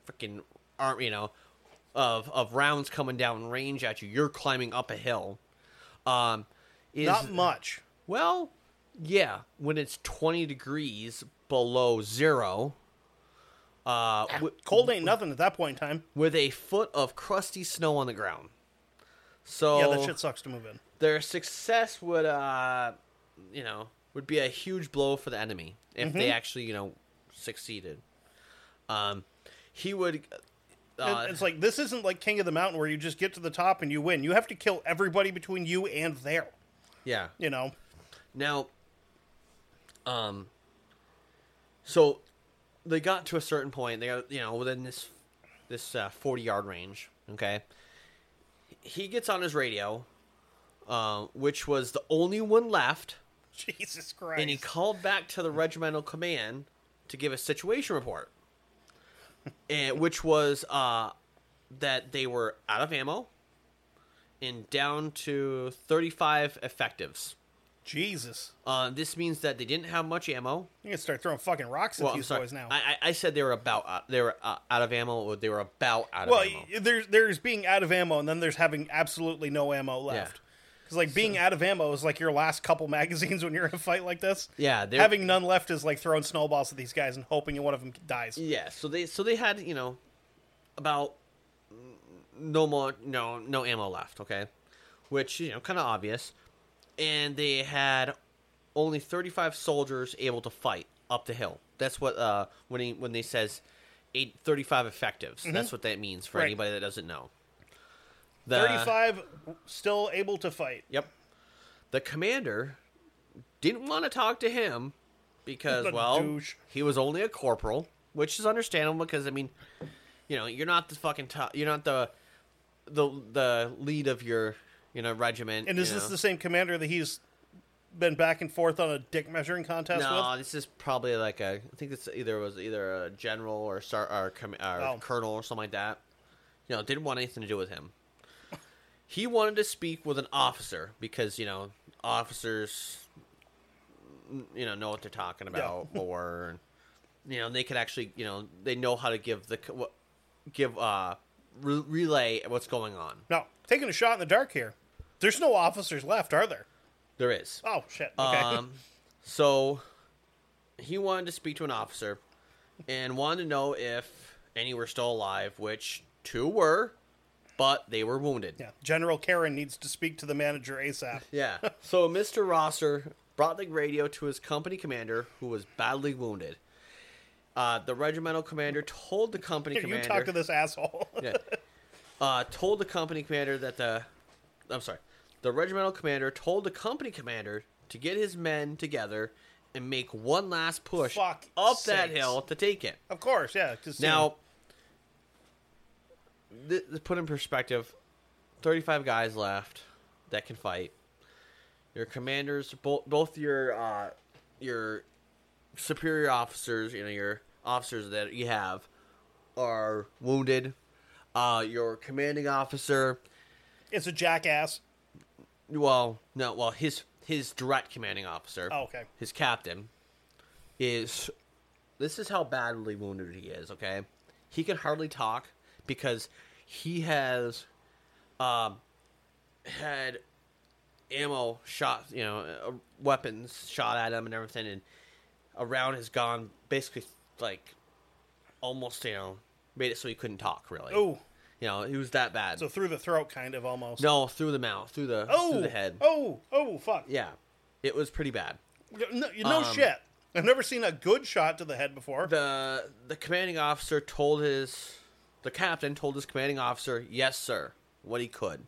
freaking arm, you know, of of rounds coming down range at you? You're climbing up a hill. Um, is not much. well, yeah, when it's 20 degrees below zero, uh, wi- Cold ain't nothing at that point in time. with a foot of crusty snow on the ground. So Yeah, that shit sucks to move in. their success would, uh, you know, would be a huge blow for the enemy if they Mm-hmm. actually, you know, succeeded. Um, he would. Uh, it's like this isn't like King of the Mountain where you just get to the top and you win. You have to kill everybody between you and there. yeah. You know, Now, um, so they got to a certain point. They got you know within this this uh, forty yard range. Okay, he gets on his radio, uh, which was the only one left, [laughs] Jesus Christ. and he called back to the regimental command to give a situation report, [laughs] and which was uh, that they were out of ammo and down to thirty five effectives. Jesus, Uh, this means that they didn't have much ammo. you can start throwing fucking rocks at Well, these boys now. I, I I said they were about uh, they were uh, out of ammo. Or they were about out well, of ammo. y- there's there's being out of ammo, and then there's having absolutely no ammo left. Because like being out of ammo is like your last couple [laughs] magazines when you're in a fight like this. Yeah, they're- having none left is like throwing snowballs at these guys and hoping one of them dies. Yeah, so they so they had you know about no more no no ammo left. Okay, which you know kind of obvious, and they had only 35 soldiers able to fight up the hill. That's what uh, when he when they says eight, 35 effectives. That's what that means for Right. anybody that doesn't know. The, 35 still able to fight. Yep. The commander didn't want to talk to him because, well, douche. he was only a corporal, which is understandable because I mean, you know, you're not the fucking top, you're not the the the lead of your you know regiment. And is this know. the same commander that he's been back and forth on a dick measuring contest No, with? this is probably like a. I think it's either was either a general or star or, com, or Oh. colonel or something like that. You know, didn't want anything to do with him. He wanted to speak with an officer because you know officers, you know, know what they're talking about, [laughs] or you know they could actually you know they know how to give the give uh re- relay what's going on. No, taking a shot in the dark here. There's no officers left, are there? There is. Oh shit. Okay. Um, so he wanted to speak to an officer and wanted to know if any were still alive, which two were, but they were wounded. yeah. General Karen needs to speak to the manager ASAP. [laughs] Yeah. so Mr. Rosser brought the radio to his company commander, who was badly wounded. Uh, the regimental commander told the company [laughs] Here, commander. you talk to this asshole. [laughs] yeah. Uh, told the company commander that the I'm sorry, the regimental commander told the company commander to get his men together and make one last push Fuck up that hill to take it. of course, yeah. 'cause, you know, Now, th- put in perspective, 35 guys left that can fight. Your commanders, both both your uh, your superior officers, you know your officers that you have, are wounded. Uh, your commanding officer, is a jackass. well, no, well his his direct commanding officer, Oh, okay. his captain, is this is how badly wounded he is. Okay, he can hardly talk because he has um had ammo shot, you know, uh, weapons shot at him and everything, and a round has gone basically like almost, you know, made it so he couldn't talk really. Oh, you know, he was that bad. so through the throat, kind of almost. no, through the mouth, through the Oh, through the head. oh, oh, fuck. Yeah, it was pretty bad. No, no Um, shit. I've never seen a good shot to the head before. the the commanding officer told his the captain told his commanding officer yes sir what he could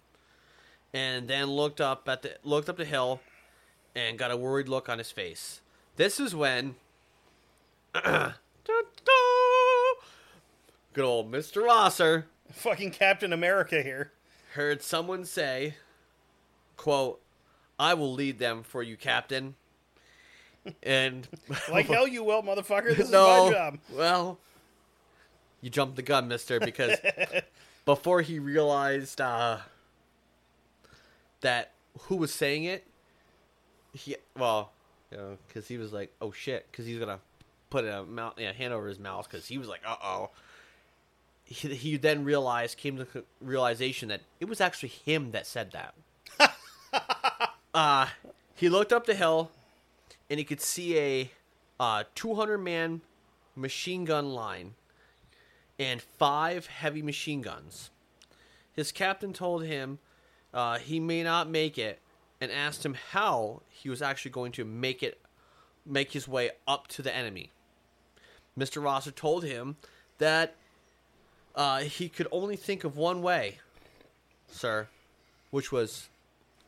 and then looked up at the looked up the hill and got a worried look on his face this is when [coughs] good old mr rosser Fucking Captain America here. heard someone say quote i will lead them for you captain and Like [laughs] hell you will, motherfucker. This no, is my job. Well, you jumped the gun, Mister, because [laughs] before he realized uh, that who was saying it, he well, you know, because he was like, "Oh shit," because he's gonna put a mouth, yeah, hand over his mouth because he was like, "Uh oh." He, he then realized, came to the realization that it was actually him that said that. [laughs] uh, he looked up the hill, and he could see a uh, 200 man machine gun line and five heavy machine guns. His captain told him uh, he may not make it and asked him how he was actually going to make it make his way up to the enemy. Mr. Rosser told him that uh, he could only think of one way, sir, which was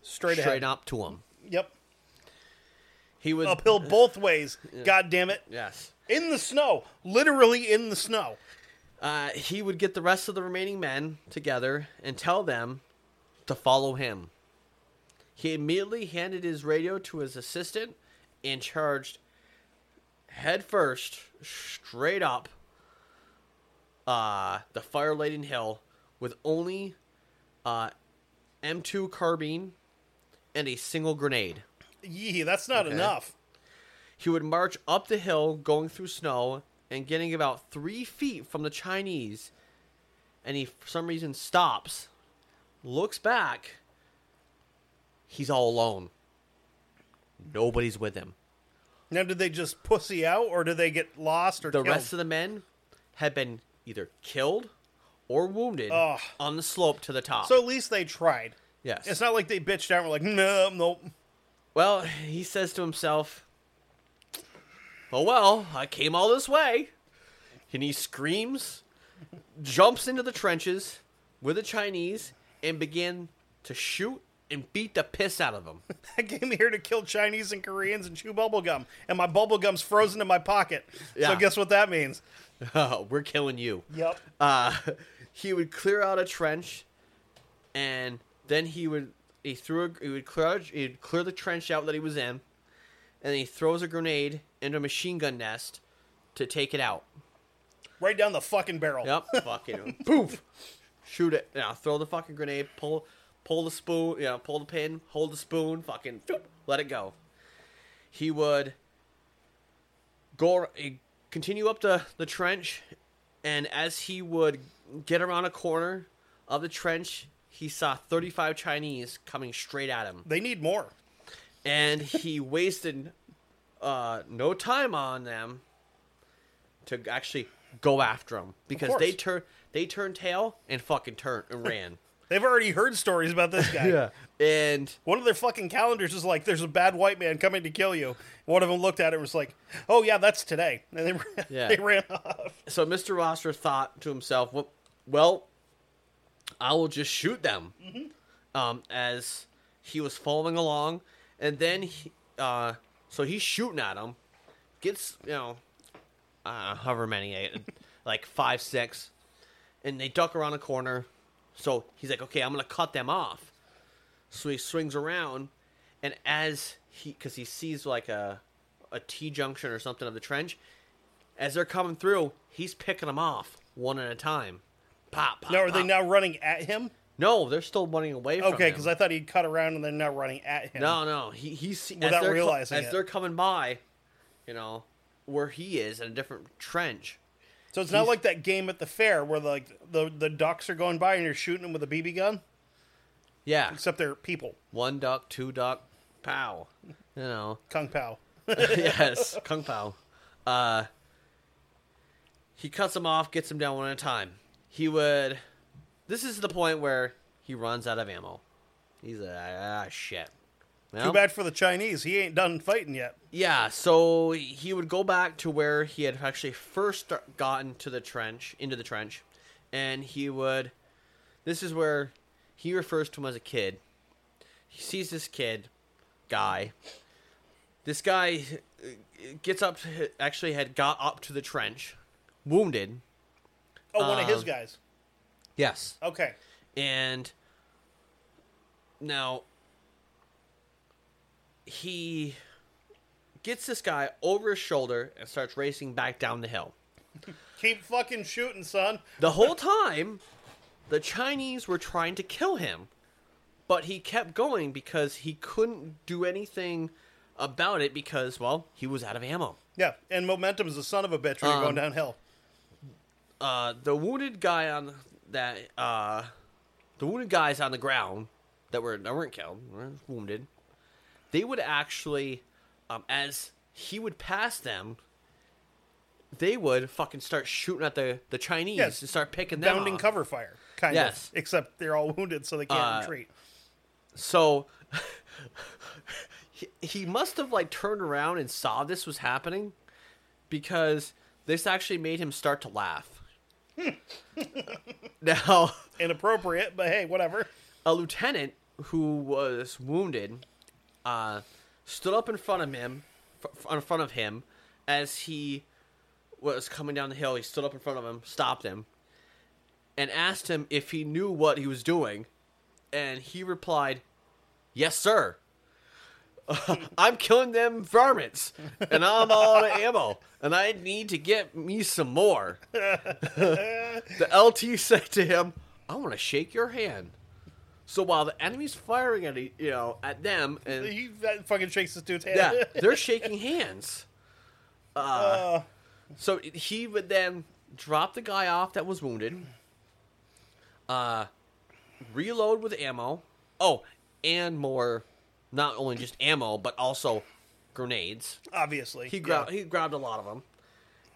Straight, straight ahead. up to him. Yep. He was Uphill both ways. [laughs] God damn it. Yes. In the snow. Literally in the snow. Uh, he would get the rest of the remaining men together and tell them to follow him. He immediately handed his radio to his assistant and charged headfirst straight up uh, the fire laden hill with only uh, M2 carbine and a single grenade. Yee, that's not Okay. enough. He would march up the hill, going through snow, and getting about three feet from the Chinese. And he, for some reason, stops, looks back. He's all alone. Nobody's with him. Now, did they just pussy out, or did they get lost or The killed? rest of the men had been either killed or wounded Ugh. on the slope to the top. So at least they tried. yes, It's not like they bitched out and were like, no, nope. Well, he says to himself, "Oh well, I came all this way," and he screams, jumps into the trenches with the Chinese, and began to shoot and beat the piss out of [laughs] them. I came here to kill Chinese and Koreans and chew bubblegum, and my bubblegum's frozen in my pocket. So guess what that means? [laughs] We're killing you. Yep. uh, [laughs] he would clear out a trench, and then he would he threw a, he would clear out, he'd clear the trench out that he was in, and then he throws a grenade into a machine gun nest to take it out. Right down the fucking barrel. Yep, [laughs] fucking poof, shoot it. Yeah, throw the fucking grenade, pull pull the spoon, you know, pull the pin, hold the spoon, fucking phoop, let it go. He would go continue up the the trench, and as he would get around a corner of the trench, he saw 35 Chinese coming straight at him They need more. And he wasted uh, no time on them to actually go after them because they turn they turned tail and fucking turned and ran. [laughs] They've already heard stories about this guy. and One of their fucking calendars is like, "There's a bad white man coming to kill you." One of them looked at it and was like, "Oh yeah, that's today," and they ran, [laughs] Yeah. they ran off. so Mr. Rosser thought to himself, "Well, well I will just shoot them." Um, as he was following along, and then he, uh, so he's shooting at him, gets you know, uh, however many, eh, [laughs] like five, six, and they duck around a corner. So he's like, "Okay, I'm gonna cut them off." So he swings around, and as he, because he sees like a a T junction or something of the trench, as they're coming through, he's picking them off one at a time. Pop, pop. Now are they now running at him? No, they're still running away from Okay, him. because I thought he'd cut around and they're not running at him. No, no, he he's Without as they're co- realizing as it. they're coming by, you know, where he is in a different trench. So it's not He's- like that game at the fair where like the the ducks are going by and you're shooting them with a BB gun, Yeah, except they're people. one duck, two duck, pow. You know, [laughs] Kung Pao. [laughs] yes, [laughs] kung pao. Uh, he cuts them off, gets them down one at a time. He would. This is the point where he runs out of ammo. He's like, ah, shit. Well, Too bad for the Chinese. He ain't done fighting yet. Yeah, so he would go back to where he had actually first gotten to the trench, into the trench, and he would. This is where he refers to him as a kid. He sees this kid, guy. This guy uh, gets up, to, actually had got up to the trench, wounded. Oh, one of his Um, guys. Yes. Okay. And now he gets this guy over his shoulder and starts racing back down the hill. [laughs] Keep fucking shooting, son. The whole [laughs] time, the Chinese were trying to kill him, but he kept going because he couldn't do anything about it because, well, he was out of ammo. Yeah, and momentum is a son of a bitch when you're Um, going downhill. uh, the wounded guy on that uh, the wounded guys on the ground that were that weren't killed, were wounded. They would actually, um, as he would pass them, they would fucking start shooting at the the Chinese Yes, and start picking them Bounding off. cover fire, kind Yes. of. Except they're all wounded, so they can't Uh, retreat. So [laughs] he, he must have like turned around and saw this was happening because this actually made him start to laugh. [laughs] now, Inappropriate, but hey, whatever. a lieutenant who was wounded uh, stood up in front of him, f- in front of him, as he was coming down the hill. He stood up in front of him, stopped him, and asked him if he knew what he was doing. And he replied, "Yes, sir. [laughs] I'm killing them varmints, and I'm all out of ammo, and I need to get me some more." [laughs] the LT said to him, "I want to shake your hand." So while the enemy's firing at you know at them, and He that fucking shakes this dude's hand. yeah, [laughs] they're shaking hands. Uh, So he would then drop the guy off that was wounded, uh, reload with ammo. Oh, and more, not only just ammo, but also grenades. obviously. He yeah. grabbed he grabbed a lot of them,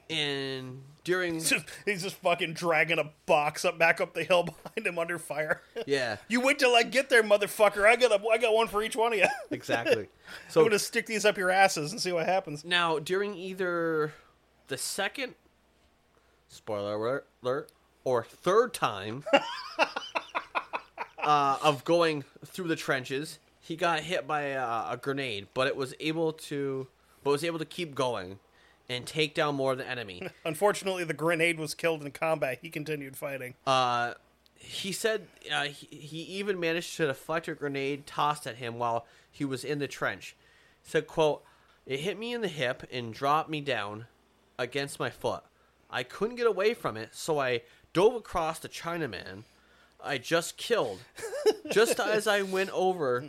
And during He's just, he's just fucking dragging a box up back up the hill [laughs] behind him under fire. yeah, [laughs] You wait till I get there, motherfucker. I got a, I got one for each one of you. [laughs] exactly. So I'm gonna stick these up your asses and see what happens. now during either the second spoiler alert, alert or third time uh, of going through the trenches, he got hit by a, a grenade, but it was able to but was able to keep going and take down more of the enemy. [laughs] Unfortunately, the grenade was killed in combat. He continued fighting. Uh, he said uh, he, he even managed to deflect a grenade tossed at him while he was in the trench. He said, "quote It hit me in the hip and dropped me down against my foot. I couldn't get away from it, so I dove across the Chinaman I just killed. [laughs] just as I went over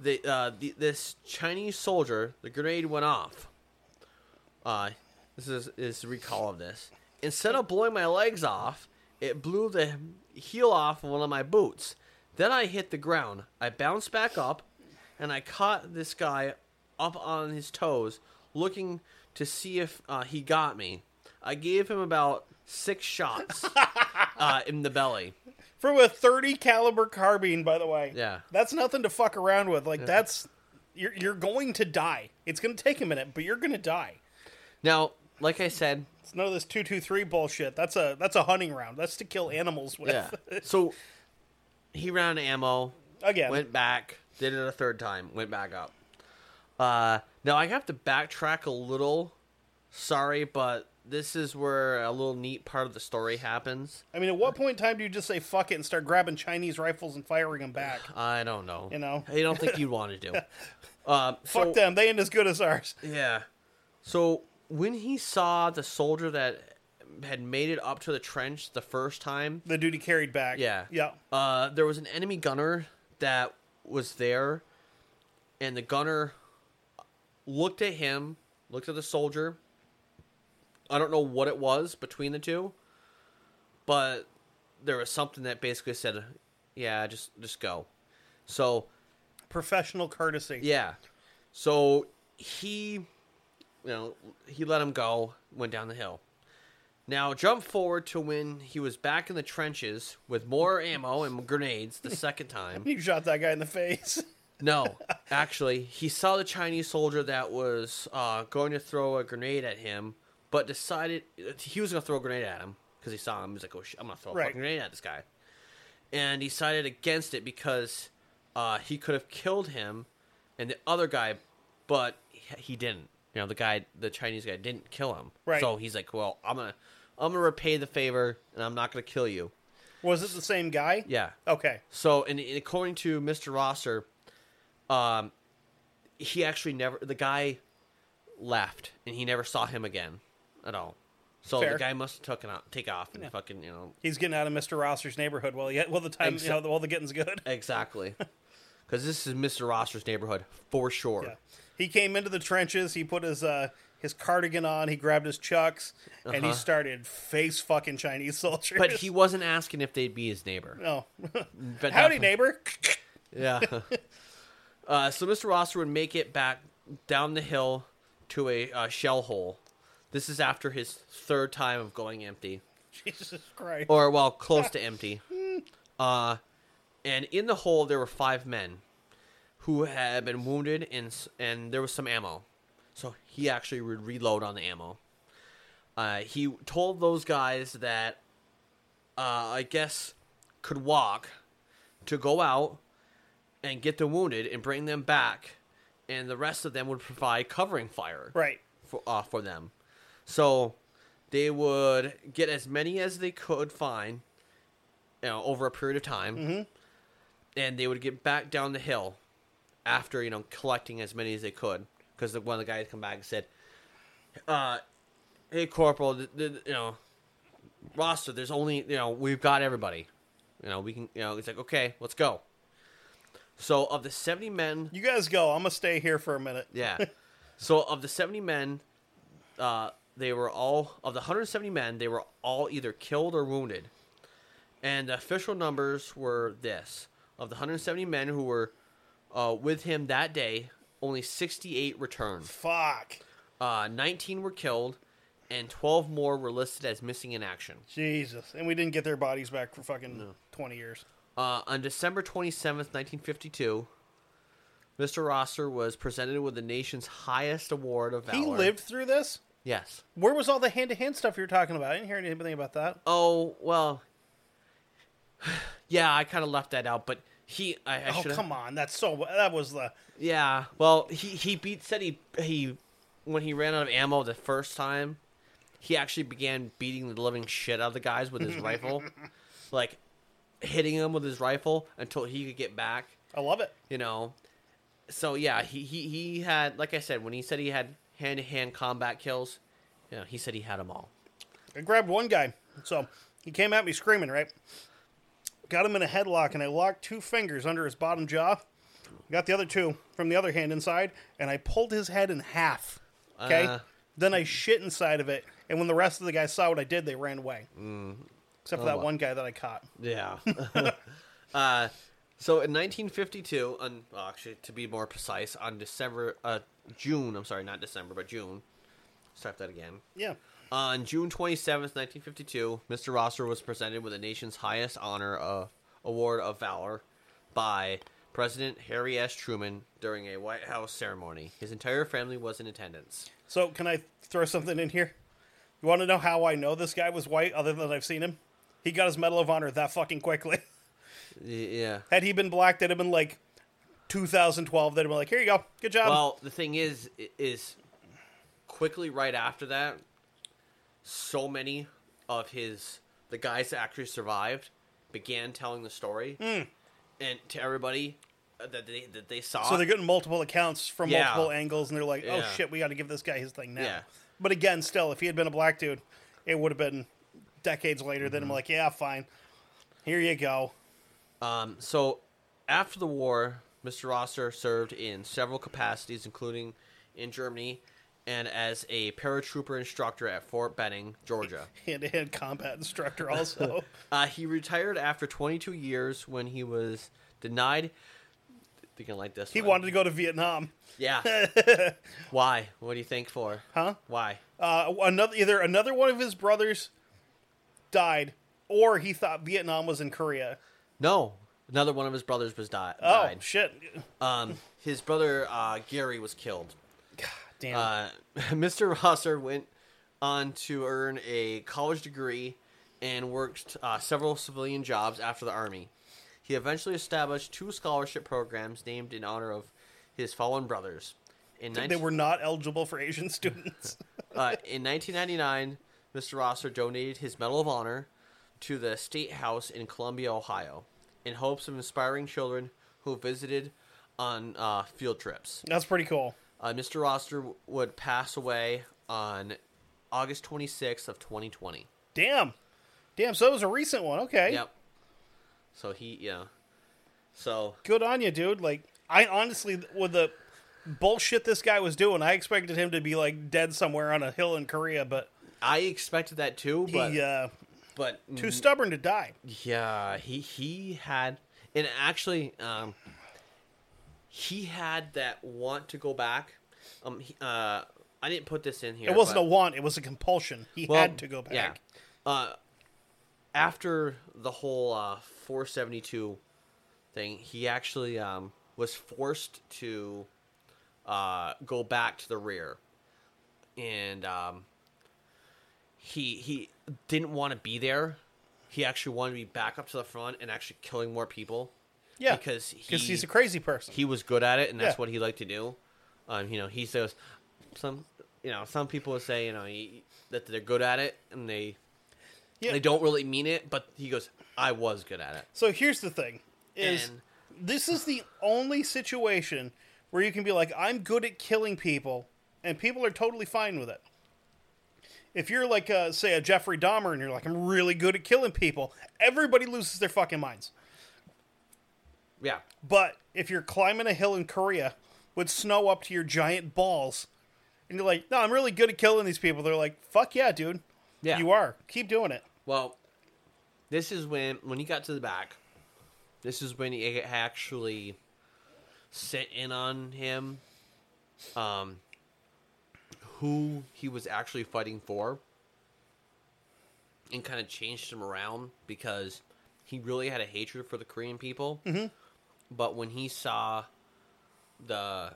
the, uh, the this Chinese soldier, the grenade went off. Uh, this is is the recall of this. Instead of blowing my legs off, it blew the heel off of one of my boots. Then I hit the ground. I bounced back up, and I caught this guy up on his toes, looking to see if uh, he got me. I gave him about six shots [laughs] uh, in the belly. From a 30 caliber carbine, by the way. Yeah. That's nothing to fuck around with. Like that's you're you're going to die. It's going to take a minute, but you're going to die. Now, like I said, It's none of this 223 bullshit. That's a that's a hunting round. That's to kill animals with. yeah. [laughs] so he ran ammo. Again. went back, did it a third time, went back up. Uh, now I have to backtrack a little. Sorry, but this is where a little neat part of the story happens. I mean, at what point in time do you just say fuck it and start grabbing Chinese rifles and firing them back? I don't know. You know? I don't think you'd want to do. [laughs] Uh, so, Fuck them. They ain't as good as ours. Yeah. So when he saw the soldier that had made it up to the trench the first time, The duty carried back. Yeah. Yeah. Uh, there was an enemy gunner that was there, and the gunner looked at him, looked at the soldier. I don't know what it was between the two, but there was something that basically said, "Yeah, just just go." So Professional courtesy. yeah, so he, you know, he let him go, went down the hill. Now jump forward to when he was back in the trenches with more ammo and grenades the second time. [laughs] You shot that guy in the face. [laughs] No, actually, he saw the Chinese soldier that was uh, going to throw a grenade at him, but decided he was going to throw a grenade at him because he saw him. He's like, "Oh, shit, I'm going to throw a Right. fucking grenade at this guy," and he decided against it because uh, he could have killed him and the other guy, but he- he didn't. You know, the guy, the Chinese guy, didn't kill him. Right. So he's like, "Well, I'm gonna, I'm gonna repay the favor, and I'm not gonna kill you." Was it the same guy? Yeah. Okay. So, and, and according to Mr. Rosser, um, he actually never the guy left, and he never saw him again at all. So Fair. the guy must have taken out, take off, and fucking, you know, He's getting out of Mr. Rosser's neighborhood while yet while the time you know while the getting's good. [laughs] exactly, because this is Mr. Rosser's neighborhood for sure. Yeah. He came into the trenches. He put his uh, his cardigan on. He grabbed his chucks, and he Uh-huh. started face fucking Chinese [laughs] soldiers. But he wasn't asking if they'd be his neighbor. no. [laughs] But Howdy, neighbor. Yeah. uh, so Mr. Rosser would make it back down the hill to a uh, shell hole. This is after his third time of going empty. Jesus Christ. or well, close to [laughs] empty. Uh, and in the hole there were five men who had been wounded, and and there was some ammo. So he actually would reload on the ammo. Uh, he told those guys that uh, I guess could walk to go out and get the wounded and bring them back, and the rest of them would provide covering fire Right. for uh, for them. So they would get as many as they could find, you know, over a period of time, and they would get back down the hill after you know collecting as many as they could. Because one of the guys come back and said, uh, "Hey, Corporal, th- th- you know, Rosser. There's only you know we've got everybody. You know we can. You know, it's like okay, let's go." So of the seventy men You guys go. I'm gonna stay here for a minute. yeah. [laughs] so of the 70 men, uh, they were all of the 170 men. They were all either killed or wounded, and the official numbers were this: of the 170 men who were uh, with him that day, only 68 returned. Fuck. Uh, 19 were killed, and 12 more were listed as missing in action. Jesus. And we didn't get their bodies back for fucking 20 years. Uh, on December 27th, 1952, Mr. Rosser was presented with the nation's highest award of valor. He lived through this? Yes. Where was all the hand to hand stuff you were talking about? I didn't hear anything about that. Oh, well. [sighs] Yeah, I kind of left that out, but he. I, I Oh, come on. That's so. That was the. Yeah. Well, he, he beat, said he, he. When he ran out of ammo the first time, he actually began beating the living shit out of the guys with his rifle. [laughs] Like, hitting them with his rifle until he could get back. I love it. you know so yeah he, he he had like i said when he said he had hand-to-hand combat kills you know he said he had them all I grabbed one guy. So he came at me screaming, right? Got him in a headlock, and I locked two fingers under his bottom jaw. Got the other two from the other hand inside, and I pulled his head in half. Okay? Uh. then I shit inside of it, and when the rest of the guys saw what I did, they ran away. Mm. Except Oh, for that one guy that I caught. yeah [laughs] [laughs] uh so in 1952 on well, actually to be more precise on december uh june i'm sorry not december but june start that again Yeah. On June 27th, 1952, Mr. Rosser was presented with the nation's highest honor uh, award of valor by President Harry S. Truman during a White House ceremony. His entire family was in attendance. So can I throw something in here? You want to know how I know this guy was white, other than I've seen him? He got his Medal of Honor that fucking quickly. [laughs] Yeah. Had he been black, that'd have been like 2012. They'd have been like, "Here you go, good job." Well, the thing is, is quickly right after that, so many of his the guys that actually survived began telling the story, and to everybody uh, that they that they saw. so they're getting multiple accounts from Yeah. multiple angles, and they're like, "Oh Yeah. shit, we got to give this guy his thing now." Yeah. But again, still, if he had been a black dude, it would have been decades later. Then I'm Mm-hmm. like, "Yeah, fine, here you go." Um, so, after the war, Mr. Rosser served in several capacities, including in Germany and as a paratrooper instructor at Fort Benning, Georgia. [laughs] Hand-to-hand combat instructor, also. [laughs] Uh, he retired after 22 years when he was denied. Can like this. he one. wanted to go to Vietnam, Yeah. [laughs] Why? What do you think for? huh? Why? Uh, another either another one of his brothers died, or he thought Vietnam was in Korea. No. Another one of his brothers was di- Oh died. shit! Um, his brother uh, Gary was killed. God damn. Uh, [laughs] Mr. Rosser went on to earn a college degree and worked uh, several civilian jobs after the army. He eventually established two scholarship programs named in honor of his fallen brothers. In, they were not eligible for Asian [laughs] students. uh, in 1999, Mr. Rosser donated his Medal of Honor to the State House in Columbus, Ohio, in hopes of inspiring children who visited on uh, field trips. That's pretty cool. Uh, Mr. Rosser w- would pass away on August 26th of 2020. Damn, damn. So it was a recent one. Okay. Yep. So he, yeah. So Good on you, dude. Like I honestly, with the bullshit this guy was doing, I expected him to be like dead somewhere on a hill in Korea, but I expected that too, but he uh, but too stubborn to die. yeah, he he had and actually um he had that want to go back. Um he, uh I didn't put this in here. It wasn't but- a want; it was a compulsion. He Well, had to go back. Yeah. Uh, after the whole uh, 472 thing, he actually um, was forced to uh, go back to the rear, and um, he he didn't want to be there. He actually wanted to be back up to the front and actually killing more people. Yeah, because he, he's a crazy person. he was good at it, and that's Yeah. what he liked to do. Um, you know, he says some, you know, some people would say, you know, he, that they're good at it, and they Yeah. they don't really mean it. But he goes, I was good at it. So here's the thing: is And- this is the only situation where you can be like, I'm good at killing people, and people are totally fine with it. If you're like, uh, say, a Jeffrey Dahmer, and you're like, I'm really good at killing people, everybody loses their fucking minds. Yeah, But if you're climbing a hill in Korea with snow up to your giant balls, and you're like, no, I'm really good at killing these people, they're like, fuck yeah, dude. yeah. You are. Keep doing it. Well, this is when when he got to the back. This is when he actually set in on him. Um, who he was actually fighting for and kind of changed him around because he really had a hatred for the Korean people. Mm-hmm. But when he saw the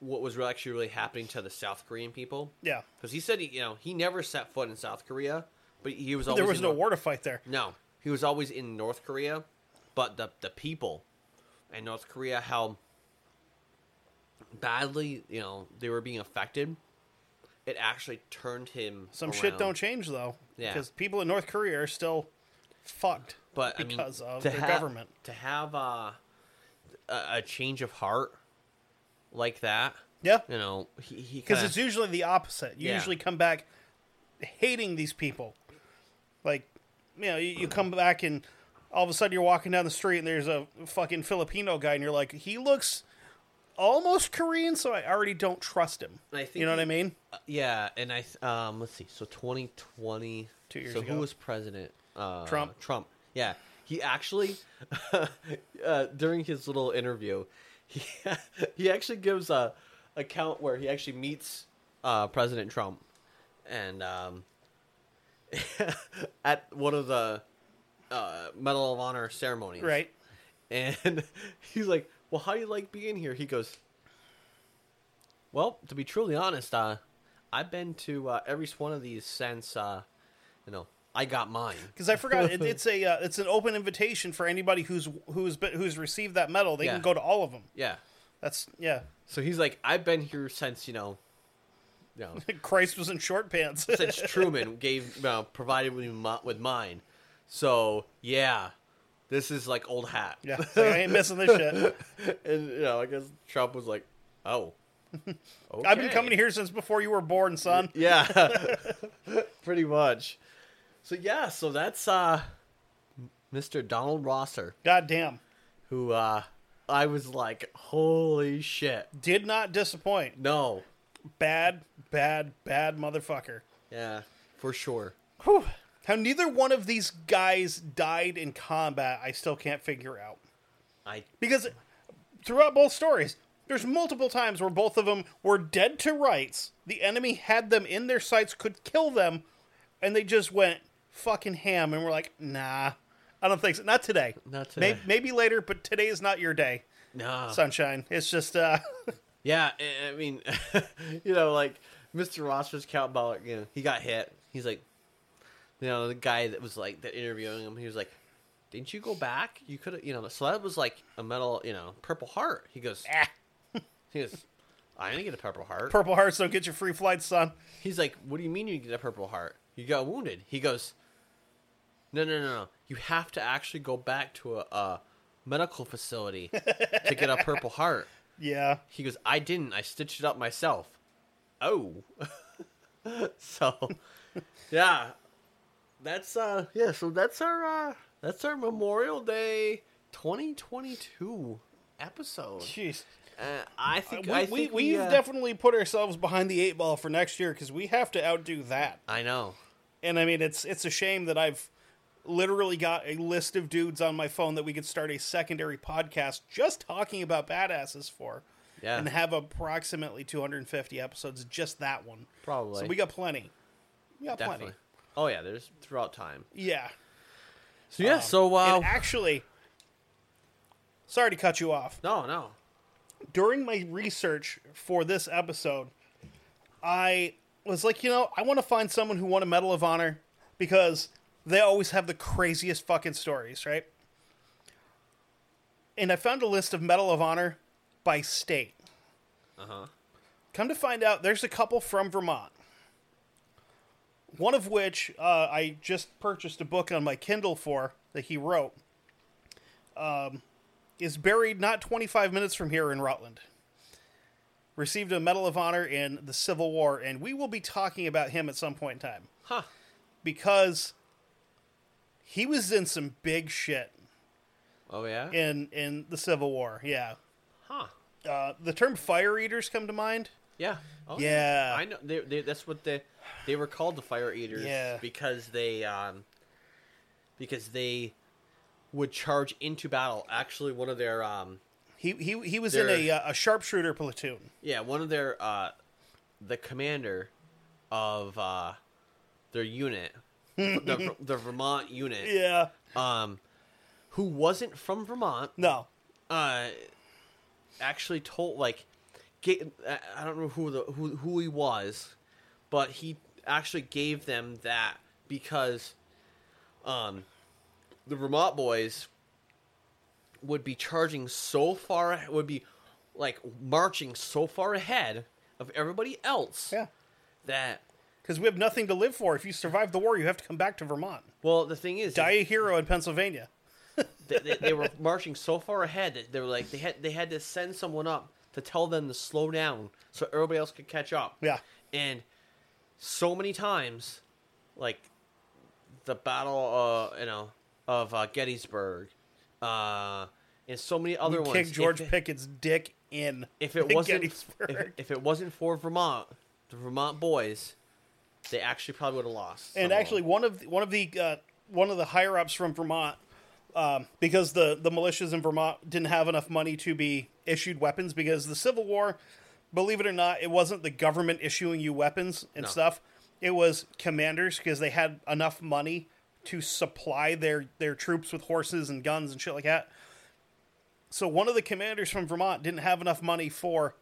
what was actually really happening to the South Korean people, Yeah. because he said he, you know he never set foot in South Korea, but he was always There was no Nor- war to fight there. no, he was always in North Korea, but the the people in North Korea how badly you know they were being affected. It actually turned him. Some shit don't change though. Yeah. Because people in North Korea are still fucked. But I mean, because of to their have- government. to have uh, a, a change of heart like that. Yeah. You know, he, he Because it's usually the opposite. You Yeah. usually come back hating these people. Like, you know, you, you come back and all of a sudden you're walking down the street and there's a fucking Filipino guy and you're like, he looks almost Korean, so I already don't trust him. I think you know what I mean? Uh, yeah, and I um let's see. So 2020 Two years So ago. who was president? Uh Trump. Trump. Yeah. He actually [laughs] uh, during his little interview, [laughs] he he actually gives a account where he actually meets uh President Trump and um [laughs] at one of the uh Medal of Honor ceremonies. Right. And he's like, "Well, how do you like being here?" He goes, "Well, to be truly honest, uh, I've been to uh, every one of these since, uh, you know, I got mine." Because I forgot, it, [laughs] it's a uh, it's an open invitation for anybody who's who's been, who's received that medal. They Yeah. can go to all of them. Yeah. That's yeah. So he's like, "I've been here since, you know, you know, [laughs] Christ was in short pants. since Truman gave, know, provided me mi- with mine." So yeah, this is like old hat. yeah, [laughs] like, I ain't missing this shit. and you know, I guess Trump was like, "Oh." [laughs] I've been coming here since before you were born, son. [laughs] Yeah, pretty much. So yeah, so that's uh, Mr. Donald Rosser, God damn. who uh, I was like, holy shit, Did not disappoint. no, Bad, bad, bad motherfucker. yeah, for sure. Whew. How neither one of these guys died in combat, I still can't figure out. I Because throughout both stories, there's multiple times where both of them were dead to rights. The enemy had them in their sights, could kill them, and they just went fucking ham and were like, nah, I don't think so. Not today. Not today. Maybe, later, but today is not your day, no, sunshine. It's just, uh, [laughs] yeah, I- mean, [laughs] you know, like Mr. Rosser's count ball, you know, he got hit. He's like, you know, the guy that was like that interviewing him, he was like. Didn't you go back? You could have, you know. So that was like a medal, you know, Purple Heart. He goes, ah, [laughs] he goes, I didn't get a Purple Heart. Purple Hearts don't get your free flights, son. He's like, "What do you mean you get a Purple Heart? You got wounded." He goes, "No, no, no, no. You have to actually go back to a, a medical facility to get a Purple Heart." [laughs] Yeah. He goes, "I didn't. I stitched it up myself." Oh, [laughs] so yeah, that's uh yeah. So that's our uh that's our Memorial Day 2022 episode. Jeez. Uh, I think we, I we, think we've uh, definitely put ourselves behind the eight ball for next year because we have to outdo that. I know. And I mean, it's it's a shame that I've literally got a list of dudes on my phone that we could start a secondary podcast just talking about badasses for, Yeah. and have approximately 250 episodes. Just that one, Probably. So we got plenty. We got Definitely. plenty. Oh yeah, there's throughout time. Yeah. So yeah, so uh, And actually, sorry to cut you off. no, no. during my research for this episode, I was like, you know, I want to find someone who won a Medal of Honor because they always have the craziest fucking stories, right? And I found a list of Medal of Honor by state. Uh huh. Come to find out, there's a couple from Vermont. One of which uh, I just purchased a book on my Kindle for that he wrote. Um, is buried not 25 minutes from here in Rutland. Received a Medal of Honor in the Civil War, and we will be talking about him at some point in time Huh. because he was in some big shit Oh yeah. in in the Civil War. Yeah, Huh. uh, the term fire eaters come to mind. Yeah. Oh, Yeah. I know. They, they, that's what they they were called the fire eaters. Yeah. Because they um because they would charge into battle. Actually, one of their um He he he was in a uh, a sharpshooter platoon. yeah one of their uh the commander of uh, their unit, [laughs] the, the Vermont unit, Yeah. um, who wasn't from Vermont, No. uh, actually told like, I don't know who the who who he was, but he actually gave them that because, um, the Vermont boys would be charging so far would be like marching so far ahead of everybody else Yeah. that Because we have nothing to live for. If you survive the war, you have to come back to Vermont. well the thing is Die a hero in Pennsylvania. [laughs] they, they, they were marching so far ahead that they were like they had they had to send someone up to tell them to slow down so everybody else could catch up. Yeah. And so many times, like the battle, uh, you know, of uh, Gettysburg, uh, and so many other ones. Kick George if Pickett's dick in. if it [laughs] wasn't Gettysburg. if, if it wasn't for Vermont, the Vermont boys, they actually probably would have lost. and of actually, one of the, one of the uh, one of the higher ups from Vermont, um, because the the militias in Vermont didn't have enough money to be issued weapons because the Civil War, believe it or not, it wasn't the government issuing you weapons and No. stuff. It was commanders because they had enough money to supply their their troops with horses and guns and shit like that. So one of the commanders from Vermont didn't have enough money for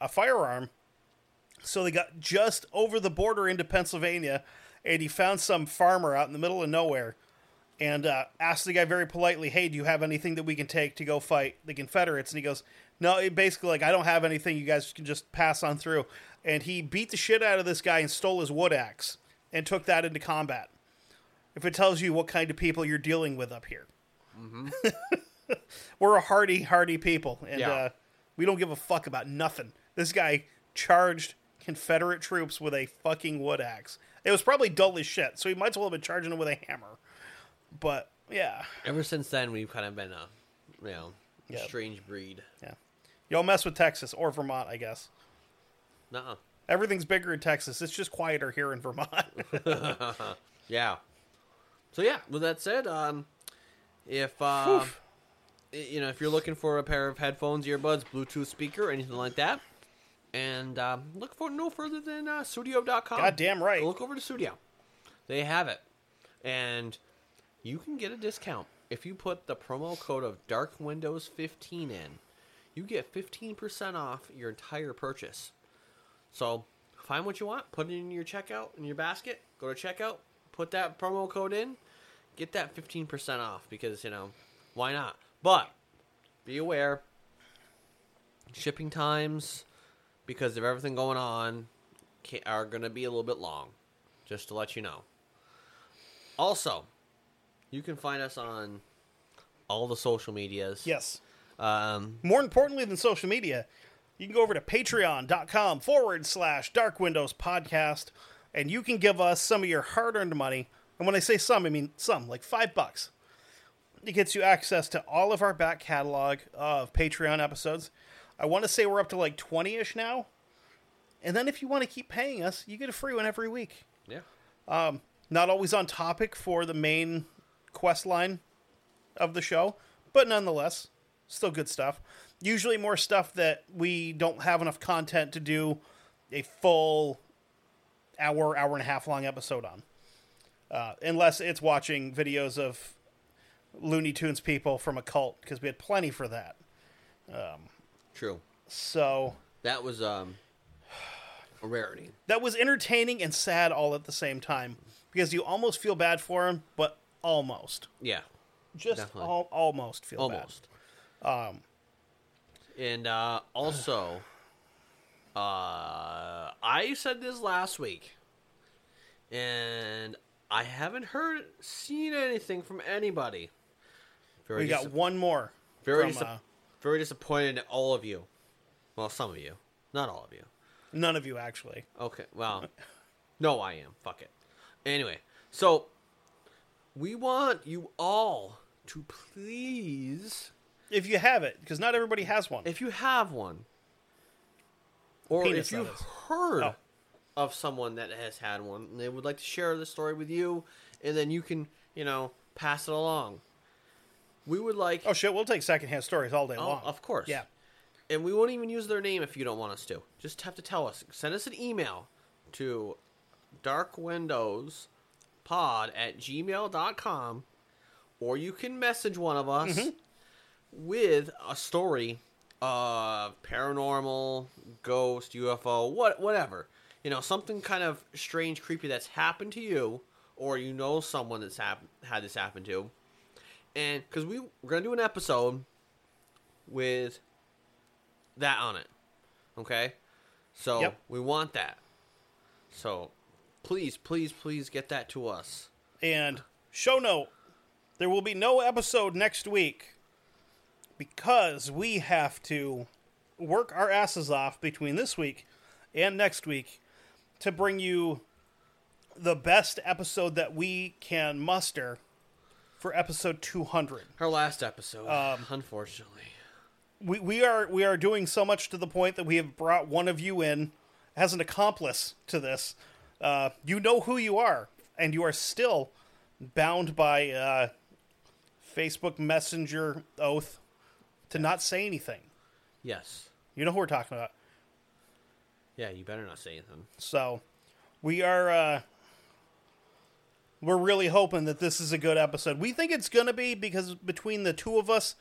a firearm, so they got just over the border into Pennsylvania, and he found some farmer out in the middle of nowhere, and uh, asked the guy very politely, "Hey, do you have anything that we can take to go fight the Confederates?" And he goes, "No, it basically like I don't have anything. You guys can just pass on through." And he beat the shit out of this guy and stole his wood axe and took that into combat. If it tells you what kind of people you're dealing with up here. [laughs] We're a hardy, hardy people, and Yeah. uh, we don't give a fuck about nothing. This guy charged Confederate troops with a fucking wood axe. It was probably dull as shit, so he might as well have been charging them with a hammer. But yeah, ever since then we've kind of been a you know Yeah. strange breed. yeah. You don't mess with Texas or Vermont, I guess. Nuh-uh. Everything's bigger in Texas. It's just quieter here in Vermont. [laughs] [laughs] Yeah. So yeah, with that said, um, if uh, you know if you're looking for a pair of headphones, earbuds, Bluetooth speaker, anything like that, and um, look for no further than uh, Studio.com. Goddamn right. Go Look over to Studio. They have it, and you can get a discount if you put the promo code of Dark Windows 15 in. You get 15% off your entire purchase. So find what you want, put it in your checkout in your basket, go to checkout, put that promo code in, get that 15% off because, you know, why not? But be aware shipping times because of everything going on are going to be a little bit long just to let you know. Also, you can find us on all the social medias. yes. Um, More importantly than social media, you can go over to patreon.com forward slash dark windows podcast and you can give us some of your hard earned money. And when I say some, I mean some, like five bucks. It gets you access to all of our back catalog of Patreon episodes. I want to say we're up to like 20 ish now. And then if you want to keep paying us, you get a free one every week. yeah. Um, Not always on topic for the main quest line of the show, but nonetheless, still good stuff. Usually more stuff that we don't have enough content to do a full hour, hour and a half long episode on. Uh, unless it's watching videos of Looney Tunes people from a cult, because we had plenty for that. True. So That was um a rarity. that was entertaining and sad all at the same time because you almost feel bad for him, but almost. Yeah, Just al- almost feel almost. Um, and uh, also, [sighs] uh, I said this last week, and I haven't heard, seen anything from anybody. Very We got dis- one more. very, from, dis- uh, very disappointed in all of you. Well, some of you, not all of you. none of you actually. Okay, well, no, I am. Fuck it. Anyway, so we want you all to please, If you have it, because not everybody has one. if you have one, or Penis, if you've heard Oh. of someone that has had one, and they would like to share the story with you, and then you can, you know, pass it along. We would like, oh shit, we'll take secondhand stories all day Oh, long. of course. Yeah. and we won't even use their name if you don't want us to. Just have to tell us. Send us an email to darkwindowspod at gmail.com or you can message one of us mm-hmm. With a story of paranormal, ghost, UFO, what whatever. You know, something kind of strange, creepy that's happened to you, or you know someone that's hap- had this happen to. And because we, we're going to do an episode with that on it. Okay? So Yep. we want that. So please, please, please get that to us. And show note, there will be no episode next week because we have to work our asses off between this week and next week to bring you the best episode that we can muster for episode 200. Our last episode, unfortunately. We, we are we are doing so much to the point that we have brought one of you in as an accomplice to this. Uh, you know who you are, and you are still bound by uh, Facebook Messenger oath to not say anything. Yes. You know who we're talking about. Yeah, you better not say anything. So we are uh we're really hoping that this is a good episode. We think it's going to be because between the two of us,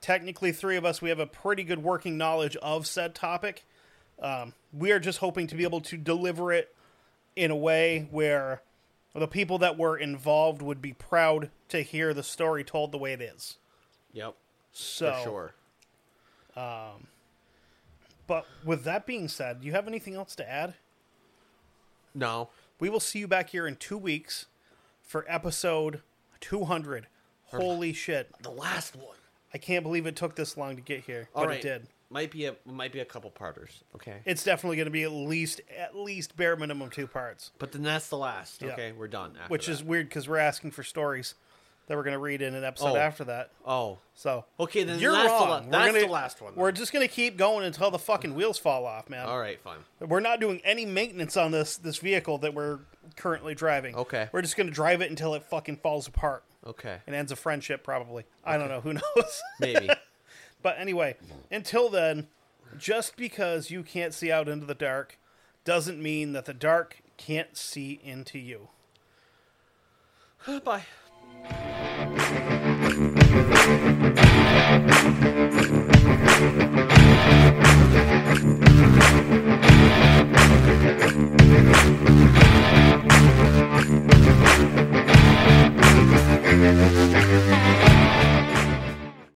technically three of us, we have a pretty good working knowledge of said topic. Um, we are just hoping to be able to deliver it in a way where the people that were involved would be proud to hear the story told the way it is. Yep. So, For sure. Um, but with that being said, do you have anything else to add? No. We will see you back here in two weeks for episode 200. Holy shit. The last one. I can't believe it took this long to get here, All but right. it did. Might be a might be a couple parters. Okay. It's definitely going to be at least at least bare minimum two parts, But then that's the last. Yeah. Okay, we're done. Which that. is weird because we're asking for stories that we're going to read in an episode Oh. after that. oh So okay. Then you're that's wrong. The la- We're that's gonna- the last one. We're just going to keep going until the fucking wheels fall off, man. all right. Fine. We're not doing any maintenance on this this vehicle that we're currently driving. Okay. We're just going to drive it until it fucking falls apart Okay. and ends a friendship probably. I don't know, who knows. [laughs] Maybe. But anyway, until then, just because you can't see out into the dark doesn't mean that the dark can't see into you. [sighs] Bye. Thank